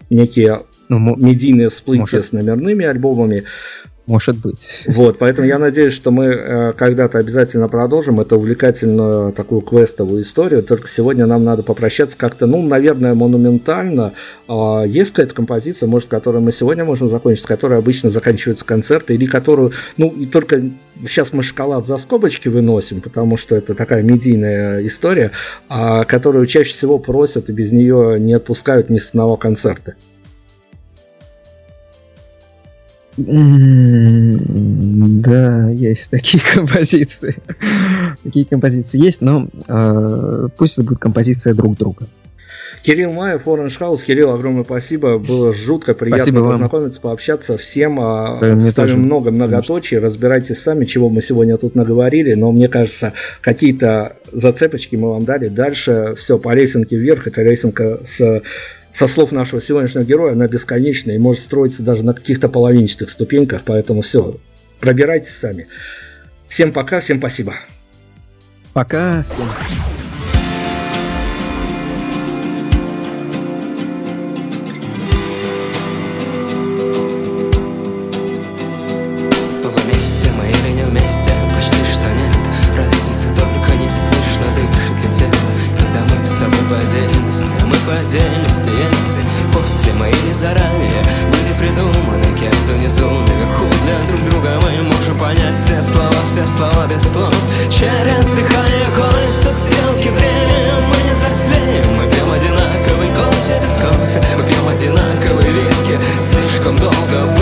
некие ну, медийные всплытия может. с номерными альбомами. Может быть. Вот, поэтому я надеюсь, что мы э, когда-то обязательно продолжим эту увлекательную такую квестовую историю. Только сегодня нам надо попрощаться как-то, ну, наверное, монументально. Э, есть какая-то композиция, может, с которой мы сегодня можем закончить, с которой обычно заканчиваются концерты, или которую, ну, и только сейчас мы шоколад за скобочки выносим, потому что это такая медийная история, а которую чаще всего просят и без нее не отпускают ни с одного концерта. Да, есть такие [laughs] композиции. такие композиции есть, но э, пусть это будет композиция друг друга. Кирилл Маев, Orange House. Кирилл, огромное спасибо. Было жутко приятно спасибо познакомиться, вам. пообщаться. Всем да, ставим много многоточий. Разбирайтесь сами, чего мы сегодня тут наговорили. Но мне кажется, какие-то зацепочки мы вам дали. Дальше все по лесенке вверх. Это лесенка с со слов нашего сегодняшнего героя, она бесконечная и может строиться даже на каких-то половинчатых ступеньках, поэтому все, пробирайтесь сами. Всем пока, всем спасибо. Пока, всем. comme dans un